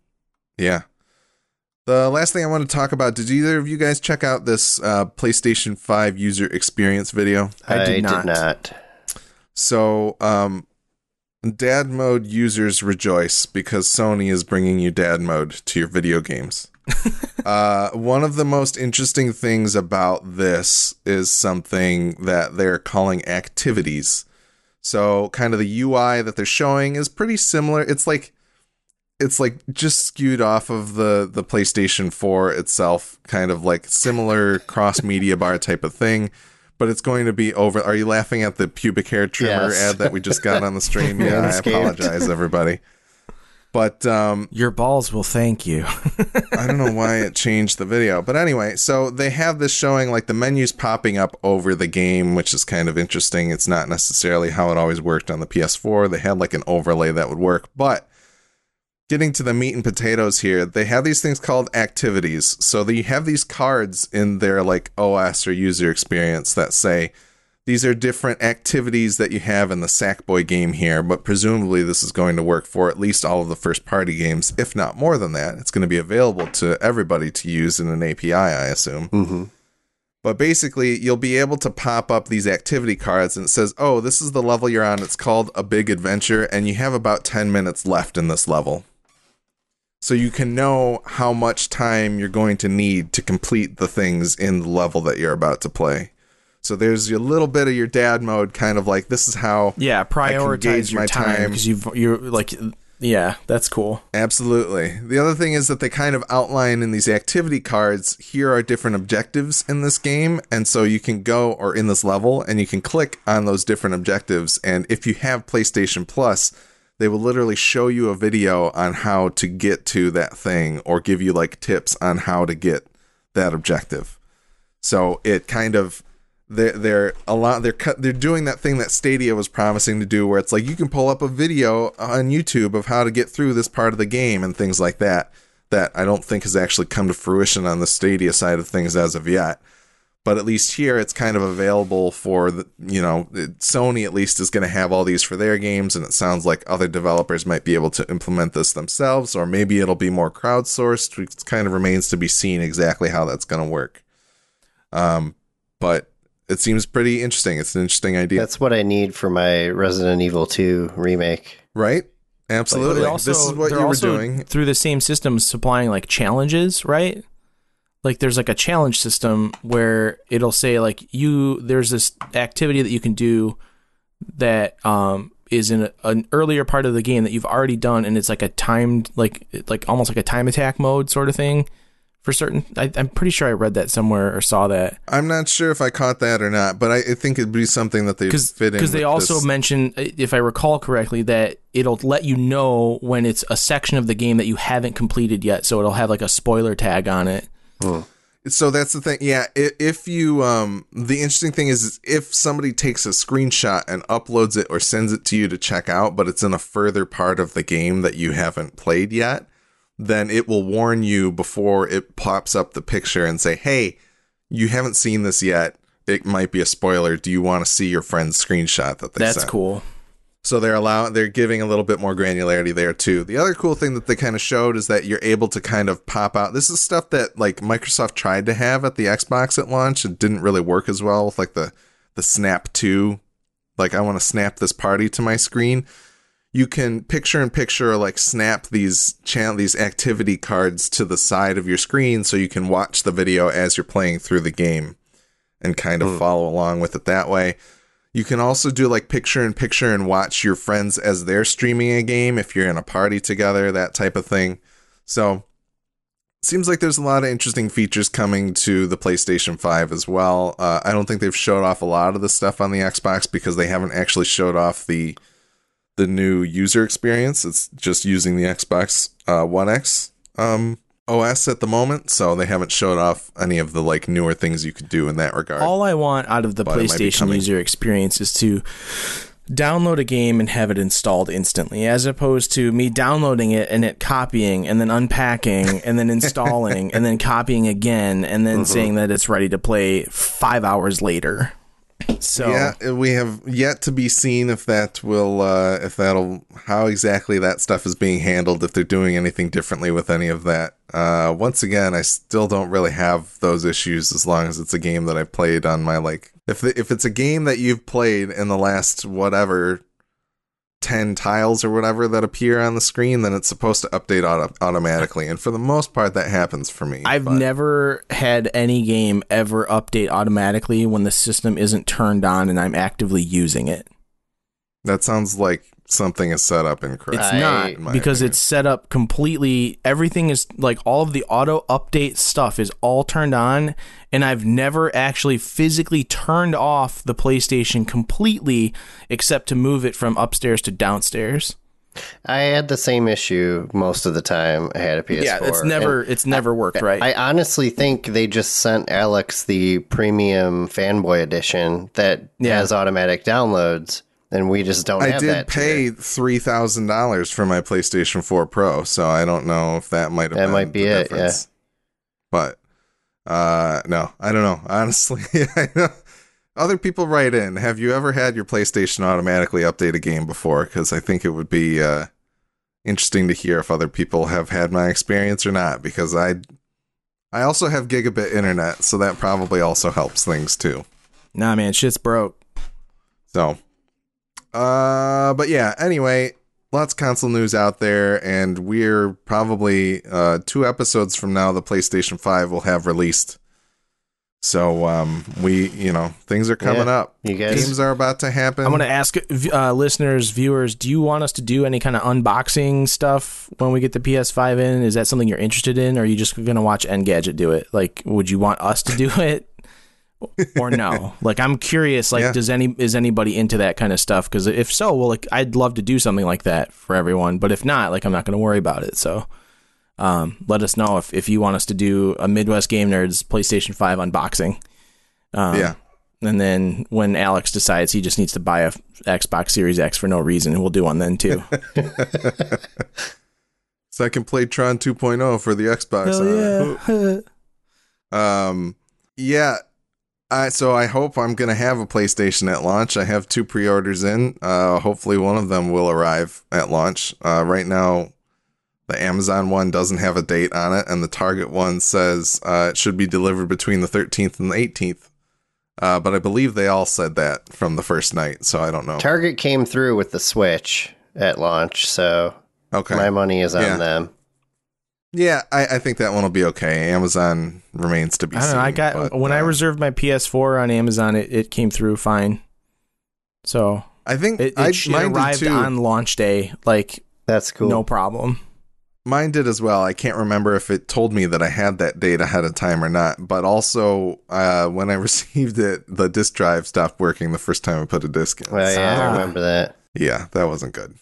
S3: yeah. The last thing I want to talk about, did either of you guys check out this uh, PlayStation 5 user experience video?
S1: I did not.
S2: did not.
S3: So, um, dad mode users rejoice because Sony is bringing you dad mode to your video games. <laughs> uh, one of the most interesting things about this is something that they're calling activities. So, kind of the UI that they're showing is pretty similar. It's like it's like just skewed off of the the PlayStation 4 itself, kind of like similar cross media bar type of thing. But it's going to be over. Are you laughing at the pubic hair trimmer
S2: Yes.
S3: ad that we just got on the stream? <laughs> Yeah, I apologize, everybody. But um,
S1: Your balls will thank you. <laughs>
S3: I don't know why it changed the video. But anyway, so they have this showing like the menus popping up over the game, which is kind of interesting. It's not necessarily how it always worked on the PS4. They had like an overlay that would work. But getting to the meat and potatoes here, they have these things called activities. So they have these cards in their like OS or user experience that say, these are different activities that you have in the Sackboy game here, but presumably this is going to work for at least all of the first party games, if not more than that. It's going to be available to everybody to use in an API, I assume.
S2: hmm
S3: But basically, you'll be able to pop up these activity cards and it says, oh, this is the level you're on. It's called a big adventure, and you have about 10 minutes left in this level. So you can know how much time you're going to need to complete the things in the level that you're about to play. So there's a little bit of your dad mode, kind of like this is how
S1: yeah, prioritize your
S3: my
S1: time
S3: time.
S1: because you've you're like yeah, that's cool.
S3: Absolutely. The other thing is that they kind of outline in these activity cards here are different objectives in this game. And so you can go or in this level and you can click on those different objectives. And if you have PlayStation Plus, they will literally show you a video on how to get to that thing or give you like tips on how to get that objective. So it kind of they're they're a lot they're cut they're doing that thing that Stadia was promising to do where it's like you can pull up a video on YouTube of how to get through this part of the game and things like that that I don't think has actually come to fruition on the Stadia side of things as of yet. But at least here it's kind of available for the you know Sony at least is going to have all these for their games and it sounds like other developers might be able to implement this themselves or maybe it'll be more crowdsourced. It kind of remains to be seen exactly how that's going to work. Um, but it seems pretty interesting. It's an interesting idea,
S2: That's what I need for my Resident Evil 2 remake.
S3: right? Absolutely.
S1: also-
S3: this is what you were
S1: also
S3: doing.
S1: through the same system, supplying like challenges, right? Like there's like a challenge system where it'll say like you there's this activity that you can do that um is in a, an earlier part of the game that you've already done and it's like a timed like like almost like a time attack mode sort of thing for certain I, i'm pretty sure i read that somewhere or saw that
S3: I'm not sure if I caught that or not, but I, I think it'd be something that they
S1: because
S3: fit in.
S1: because they also
S3: this.
S1: mention if i recall correctly that it'll let you know when it's a section of the game that you haven't completed yet so it'll have like a spoiler tag on it
S3: So that's the thing. Yeah, if you um the interesting thing is, is if somebody takes a screenshot and uploads it or sends it to you to check out, but it's in a further part of the game that you haven't played yet, then it will warn you before it pops up the picture and say, "Hey, you haven't seen this yet. It might be a spoiler. Do you want to see your friend's screenshot that they
S1: that's
S3: sent?"
S1: cool
S3: So they're allowing they're giving a little bit more granularity there too. The other cool thing that they kind of showed is that you're able to kind of pop out. This is stuff that like Microsoft tried to have at the Xbox at launch It didn't really work as well with like the the Snap 2. Like I want to snap this party to my screen. You can picture in picture or like snap these channel these activity cards to the side of your screen so you can watch the video as you're playing through the game and kind of hmm. follow along with it that way. You can also do like picture in picture and watch your friends as they're streaming a game if you're in a party together, that type of thing. So, seems like there's a lot of interesting features coming to the PlayStation 5 as well. Uh, I don't think they've showed off a lot of the stuff on the Xbox because they haven't actually showed off the the new user experience. It's just using the Xbox uh, One X um, OS at the moment, so they haven't showed off any of the like newer things you could do in that regard.
S1: all I want out of the
S3: But it might be
S1: PlayStation user experience is to download a game and have it installed instantly, as opposed to me downloading it and it copying and then unpacking and then <laughs> installing and then copying again and then
S3: Mm-hmm.
S1: saying that it's ready to play five hours later. So
S3: Yeah, we have yet to be seen if that will, uh, if that'll, how exactly that stuff is being handled, if they're doing anything differently with any of that. Uh, once again, I still don't really have those issues as long as it's a game that I played on my, like, if, the, if it's a game that you've played in the last, whatever, 10 tiles or whatever that appear on the screen, then it's supposed to update auto- automatically. And for the most part, that happens for me.
S1: I've
S3: but-
S1: never had any game ever update automatically when the system isn't turned on and I'm actively using it.
S3: That sounds like something is set up incorrect.
S1: It's not
S3: in
S1: because
S3: opinion.
S1: it's set up completely. Everything is like all of the auto update stuff is all turned on, and I've never actually physically turned off the PlayStation completely, except to move it from upstairs to downstairs.
S2: I had the same issue most of the time. I had a PS4.
S1: yeah, it's never it's never worked right.
S2: I honestly think they just sent Alex the premium fanboy edition that
S1: Yeah.
S2: has automatic downloads, and we just don't
S3: I
S2: have
S3: did
S2: that. tier.
S3: pay three thousand dollars for my PlayStation 4 Pro, so I don't know if that might have
S2: That
S3: been
S2: might be
S3: the
S2: it,
S3: difference. But uh no, I don't know. <laughs> Honestly, I know. Other people write in. Have you ever had your PlayStation automatically update a game before? Because I think it would be uh, interesting to hear if other people have had my experience or not. Because I, I also have gigabit internet, so that probably also helps things too.
S1: nah, man, shit's broke.
S3: So, uh, but yeah, anyway, lots of console news out there, and we're probably uh, two episodes from now, the PlayStation 5 will have released. So, um, we, you know, things are coming
S2: Yeah.
S3: up.
S2: You guys-
S3: Games are about to happen.
S1: I'm gonna ask uh, listeners, viewers, do you want us to do any kind of unboxing stuff when we get the PS5 in? Is that something you're interested in, or are you just gonna watch Engadget do it? Like, would you want us to do <laughs> it, or no? like, I'm curious. Like,
S3: Yeah.
S1: does any is anybody into that kind of stuff? Because if so, well, like, I'd love to do something like that for everyone. But if not, like, I'm not gonna worry about it. So. Um, let us know if, if you want us to do a Midwest Game Nerds PlayStation 5 unboxing. Um,
S3: yeah.
S1: and then when Alex decides he just needs to buy a Xbox Series X for no reason, we'll do one then too. <laughs>
S3: So I can play Tron 2.0 for the Xbox. uh, <laughs> Um, yeah. I, so I hope I'm gonna have a PlayStation at launch. I have two pre-orders in. Uh, hopefully one of them will arrive at launch. Uh, right now, the Amazon one doesn't have a date on it, and the Target one says uh, it should be delivered between the 13th and the 18th. Uh, but I believe they all said that from the first night, so I don't know.
S2: Target came through with the Switch at launch, so
S3: Okay.
S2: my money is on
S3: Yeah.
S2: them.
S3: Yeah, I, I think that one will be okay. Amazon remains to be
S1: I don't
S3: seen.
S1: know. I got
S3: but,
S1: when I
S3: uh,
S1: reserved my PS4 on Amazon, it, it came through fine. So
S3: I think
S1: it,
S3: I
S1: it, it
S3: mine
S1: arrived
S3: too.
S1: on launch day, like
S2: That's cool.
S1: no problem.
S3: Mine did as well. I can't remember if it told me that I had that date ahead of time or not. But also, uh, <laughs> when I <laughs> received it, the disk drive stopped working the first time I put a disk in.
S2: Well, yeah,
S1: Ah.
S2: I remember that.
S3: Yeah, that wasn't good.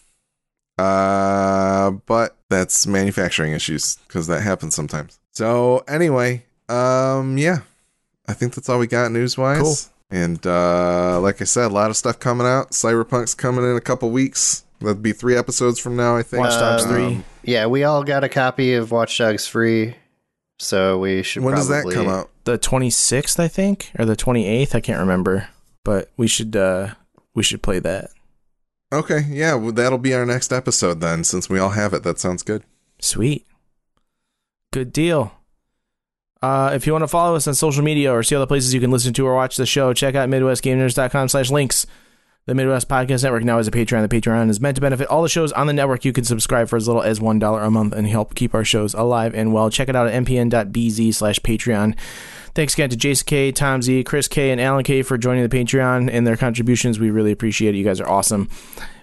S3: Uh, but that's manufacturing issues because that happens sometimes. So anyway, um, yeah, I think that's all we got news wise.
S1: Cool.
S3: And uh, like I said, a lot of stuff coming out. Cyberpunk's coming in a couple weeks. That'd be three episodes from now, I think.
S1: Watch Dogs
S2: Um,
S1: 3.
S2: Yeah, we all got a copy of Watch Dogs free, so we should.
S3: When does that
S2: probably-
S3: come out?
S1: The 26th, I think, or the 28th, I can't remember. But we should uh we should play that.
S3: Okay, yeah, well, that'll be our next episode then, since we all have it. That sounds good.
S1: Sweet. Good deal. Uh, if you want to follow us on social media or see other places you can listen to or watch the show, check out MidwestGameNerds.com slash links. The Midwest Podcast Network now has a Patreon. The Patreon is meant to benefit all the shows on the network. You can subscribe for as little as $1 a month and help keep our shows alive and well. Check it out at mpn.bz slash Patreon. Thanks again to Jason K, Tom Z, Chris K, and Alan K for joining the Patreon and their contributions. We really appreciate it. You guys are awesome.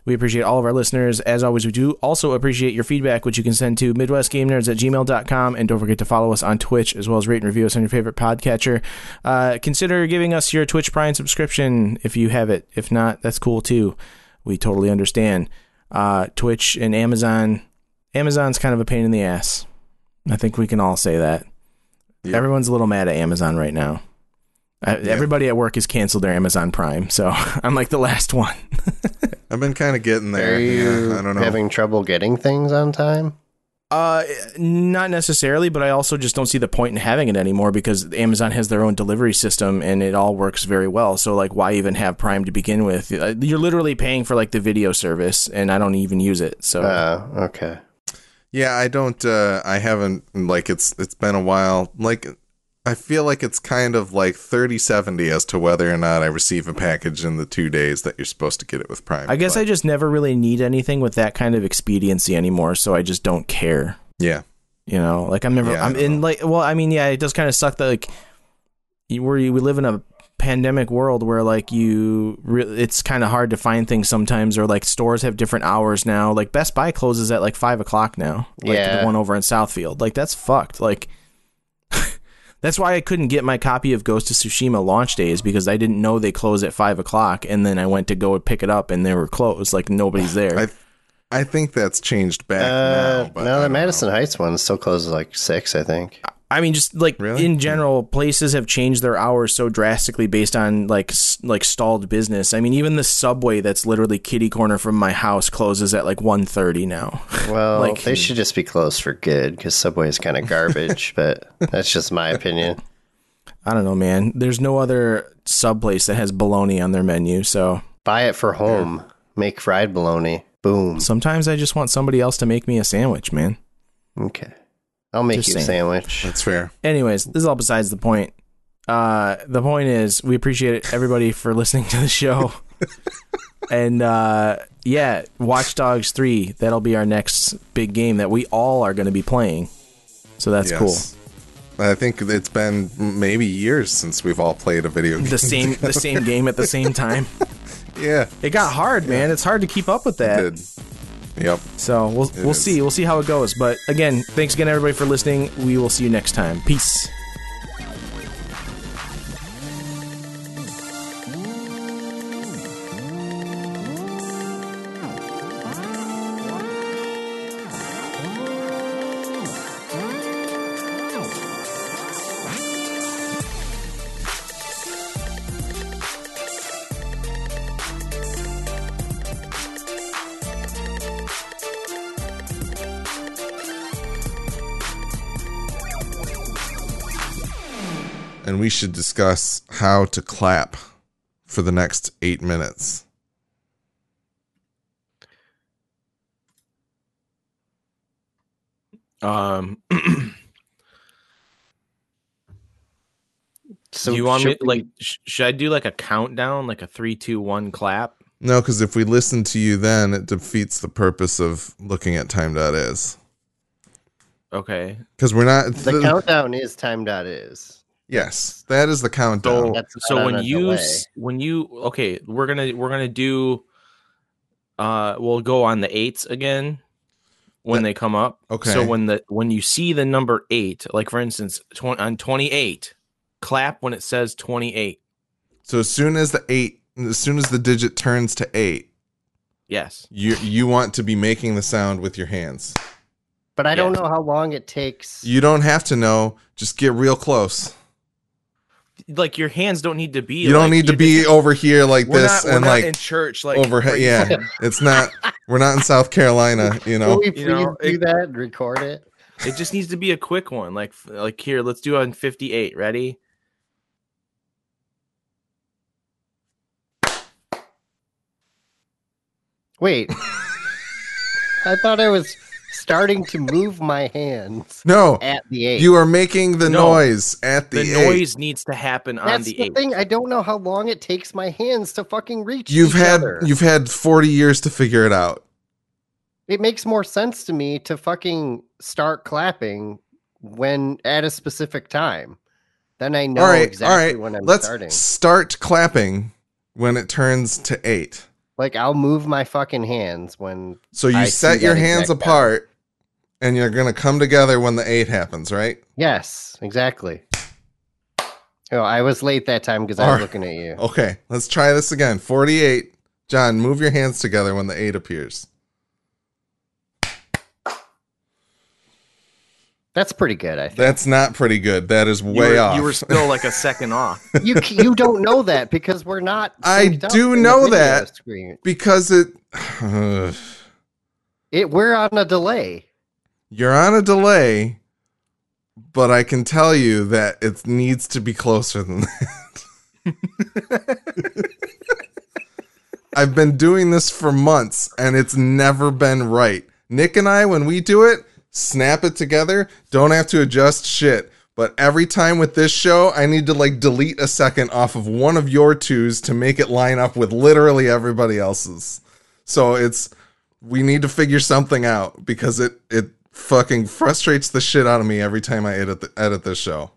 S1: We appreciate all of our listeners. As always, we do also appreciate your feedback, which you can send to MidwestGameNerds at gmail.com. And don't forget to follow us on Twitch, as well as rate and review us on your favorite podcatcher. Uh, consider giving us your Twitch Prime subscription if you have it. If not, that's cool too. We totally understand. Uh, Twitch and Amazon. Amazon's kind of a pain in the ass. I think we can all say that.
S3: Yeah.
S1: Everyone's a little mad at Amazon right now. Uh, Everybody at work has canceled their Amazon Prime, so <laughs> I'm like the last one. <laughs>
S3: I've been kind of getting there.
S2: Are you
S3: yeah, I don't know.
S2: having trouble getting things on time?
S1: Uh, not necessarily, but I also just don't see the point in having it anymore because Amazon has their own delivery system and it all works very well. So, like, why even have Prime to begin with? Uh, You're literally paying for like the video service, and I don't even use it. So,
S2: Oh, okay.
S3: Yeah, I don't. Uh, I haven't. Like it's it's been a while. Like I feel like it's kind of like 30-70 as to whether or not I receive a package in the two days that you're supposed to get it with Prime.
S1: I guess
S3: But,
S1: I just never really need anything with that kind of expediency anymore. So I just don't care.
S3: yeah.
S1: You know, like I'm never.
S3: Yeah, I
S1: I'm in
S3: know.
S1: like. Well, I mean, yeah, it does kind of suck that like you, where you, we live in a pandemic world where like you re- it's kind of hard to find things sometimes or like stores have different hours now like best buy closes at like five o'clock now like
S2: Yeah.
S1: the one over in southfield like that's fucked like that's why i couldn't get my copy of ghost of tsushima launch days because i didn't know they close at five o'clock and then i went to go pick it up and they were closed like nobody's <sighs> there
S3: I I think that's changed back
S2: Uh,
S3: now. But I
S2: no, the Madison
S3: know.
S2: Heights one still closes like six, I think.
S1: I mean, just like
S3: Really?
S1: in hmm. general, places have changed their hours so drastically based on like s- like stalled business. I mean, even the subway that's literally kitty corner from my house closes at like 1.30 now. <laughs>
S2: Well,
S1: Like-
S2: they should just be closed for good because Subway is kind of garbage, <laughs> but that's just my opinion.
S1: I don't know, man. There's no other sub place that has bologna on their menu, so
S2: Buy it for home. Make fried bologna. Boom.
S1: sometimes I just want somebody else to make me a sandwich, man.
S2: Okay. I'll make
S1: Just
S2: you
S1: saying.
S2: a sandwich.
S3: That's fair.
S1: Anyways, this is all besides the point. Uh, the point is, we appreciate everybody for listening to the show. <laughs> and uh, yeah, Watch Dogs 3, that'll be our next big game that we all are going to be playing. So that's
S3: Yes.
S1: cool.
S3: I think it's been maybe years since we've all played a video game.
S1: The same the same <laughs> game at the same time.
S3: yeah.
S1: It got hard, man. It's hard to keep up with that.
S3: Yep.
S1: So we'll we'll
S3: is.
S1: see. We'll see how it goes. But again, thanks again everybody for listening. We will see you next time. Peace.
S3: We should discuss how to clap for the next eight minutes.
S1: Um <clears throat>
S2: So
S1: you want me
S2: we-
S1: like sh- should I do like a countdown like a three, two, one clap?
S3: No, because if we listen to you then, it defeats the purpose of looking at time.is.
S1: Okay.
S3: because we're not.
S2: The
S3: the-
S2: countdown is time dot is.
S3: Yes, that is the countdown.
S1: So so when you
S2: delay.
S1: when you okay, we're gonna we're gonna do. Uh, we'll go on the eights again when
S3: That-
S1: they come up.
S3: Okay.
S1: So when the when you see the number eight, like for instance, tw- on twenty eight, clap when it says twenty eight.
S3: So as soon as the eight, as soon as the digit turns to eight,
S1: Yes.
S3: you you want to be making the sound with your hands.
S2: But I don't know how long it takes.
S3: You don't have to know. Just get real close.
S1: Like your hands don't need to be.
S3: You don't
S1: like,
S3: need to
S1: you-
S3: be over here like
S1: We're
S3: this
S1: not, we're
S3: and
S1: not
S3: like
S1: in church like
S3: overhead.
S1: crazy.
S3: Yeah, <laughs> it's not. We're not in South Carolina. You know.
S2: Will we
S1: You know,
S2: do
S1: it-
S2: that and record it?
S1: It just needs to be a quick one. Like like here, let's do it on 58. Ready?
S2: Wait. <laughs> I thought I was starting to move my hands
S3: No,
S2: at the eight.
S3: you are making the
S1: No.
S3: noise at the,
S1: The,
S3: eight.
S1: noise needs to happen on
S2: That's
S1: the,
S2: the,
S1: eight.
S2: thing. I don't know how long it takes my hands to fucking reach.
S3: You've
S2: each
S3: had
S2: other.
S3: you've had forty years to figure it out.
S2: It makes more sense to me to fucking start clapping when at a specific time. Then I know
S3: all right,
S2: exactly
S3: all right.
S2: when I'm
S3: Let's
S2: starting.
S3: start clapping when it turns to eight.
S2: Like I'll move my fucking hands when
S3: So you
S2: I
S3: set your hands apart, and you're gonna come together when the eight happens, right?
S2: Yes, exactly. Oh, I was late that time because I was
S3: right.
S2: looking at you.
S3: Okay, let's try this again. Forty-eight. John, move your hands together when the eight appears.
S2: That's pretty good, I think.
S3: That's not pretty good. That is
S1: you
S3: way
S1: were,
S3: off.
S1: You were still like a second <laughs> off.
S2: you you don't know that because we're not. <laughs>
S3: I
S2: synced up
S3: do know that.
S2: Screen.
S3: because it. <sighs>
S2: It we're on a delay.
S3: You're on a delay, but I can tell you that it needs to be closer than that. <laughs> I've been doing this for months and it's never been right. Nick and I, when we do it, snap it together, don't have to adjust shit. But every time with this show, I need to like delete a second off of one of your twos to make it line up with literally everybody else's. So it's we need to figure something out because it it fucking frustrates the shit out of me every time I edit the, edit this show.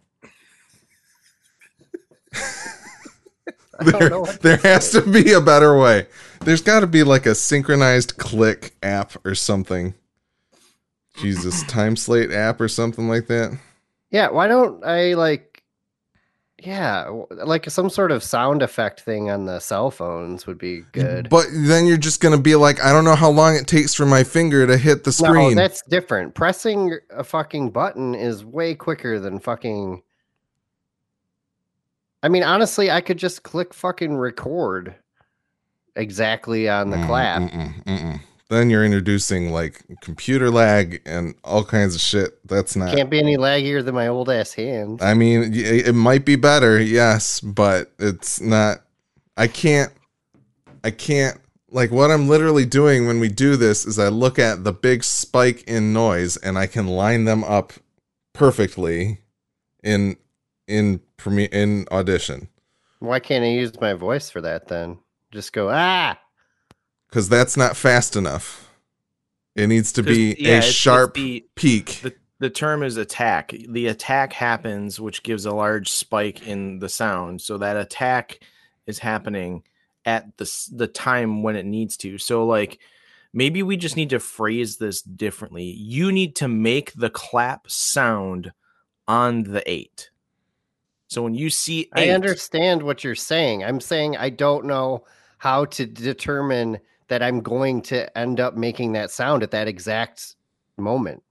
S3: There, there has to be a better way. There's got to be like a synchronized click app or something. Jesus, time slate app or something like that.
S2: Yeah, why don't I like? Yeah, like some sort of sound effect thing on the cell phones would be good.
S3: But then you're just gonna be like, I don't know how long it takes for my finger to hit the screen.
S2: No, that's different. Pressing a fucking button is way quicker than fucking. I mean, honestly, I could just click fucking record exactly on the
S3: Mm,
S2: clap.
S3: mm-mm, mm-mm. Then you're introducing like computer lag and all kinds of shit. That's not.
S2: Can't be any laggier than my old ass hands.
S3: I mean, it might be better, yes, but it's not. I can't. I can't. Like what I'm literally doing when we do this is I look at the big spike in noise and I can line them up perfectly in in in Audition
S2: Why can't I use my voice for that then? Just go ah.
S3: Because that's not fast enough. It needs to be
S1: yeah,
S3: a
S1: it's- it's
S3: sharp
S1: the-
S3: peak.
S1: the the term is attack. The attack happens, which gives a large spike in the sound. So that attack is happening at the the time when it needs to. So like maybe we just need to phrase this differently. You need to make the clap sound on the eight. So when you see eight,
S2: I understand what you're saying. I'm saying I don't know how to determine that I'm going to end up making that sound at that exact moment.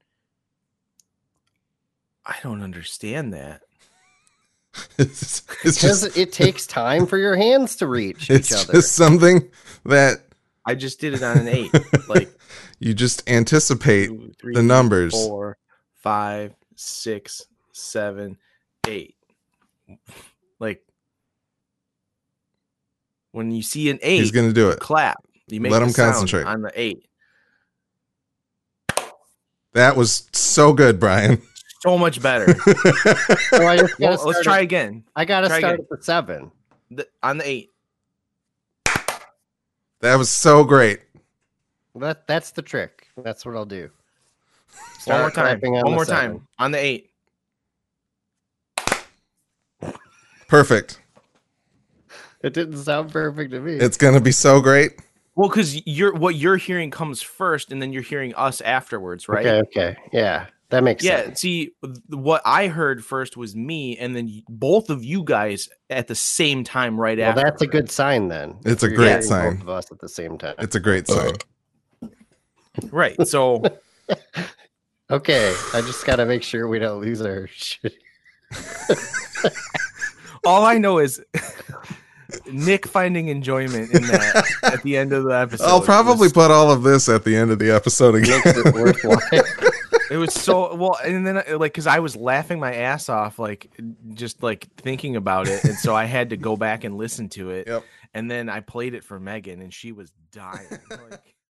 S1: I don't understand that. <laughs>
S3: it's, it's just
S2: it takes time for your hands to reach <laughs>
S3: it's
S2: each other.
S3: just something that
S1: I just did it on an eight. <laughs> like
S3: you just anticipate
S1: two, three,
S3: the numbers.
S1: four, five, six, seven, eight. Like when you see an eight,
S3: He's gonna do it.
S1: clap. You make
S3: Let
S1: the
S3: him concentrate.
S1: on the eight.
S3: That was so good, Brian. <laughs>
S1: So much better. <laughs>
S2: So I just
S1: well, let's
S2: start
S1: try
S2: at-
S1: again.
S2: I gotta
S1: try
S2: start
S1: again.
S2: at the seven.
S1: The, on the eight.
S3: that was so great.
S2: That that's the trick. That's what I'll do.
S1: One more time.
S2: on
S1: One more
S2: seven.
S1: time. On the eight.
S3: Perfect.
S2: It didn't sound perfect to me.
S3: It's gonna be so great.
S1: Well, because you're what you're hearing comes first, and then you're hearing us afterwards, right?
S2: Okay, okay. Yeah. That makes sense.
S1: Yeah.
S2: sense.
S1: See, what I heard first was me, and then both of you guys at the same time, right
S2: Well,
S1: after.
S2: that's a good sign then.
S3: It's a great sign.
S2: Both of us at the same time.
S3: It's a great sign.
S1: right. So <laughs>
S2: Okay, I just got to make sure we don't lose our <laughs> shit. <laughs>
S1: all I know is Nick finding enjoyment in that <laughs> at the end of the episode.
S3: I'll probably
S1: was-
S3: put all of this at the end of the episode again.
S2: It worthwhile. <laughs>
S1: it was so well, and then like because I was laughing my ass off, like just like thinking about it, and so I had to go back and listen to it.
S3: Yep.
S1: And then I played it for Megan, and she was dying. Like,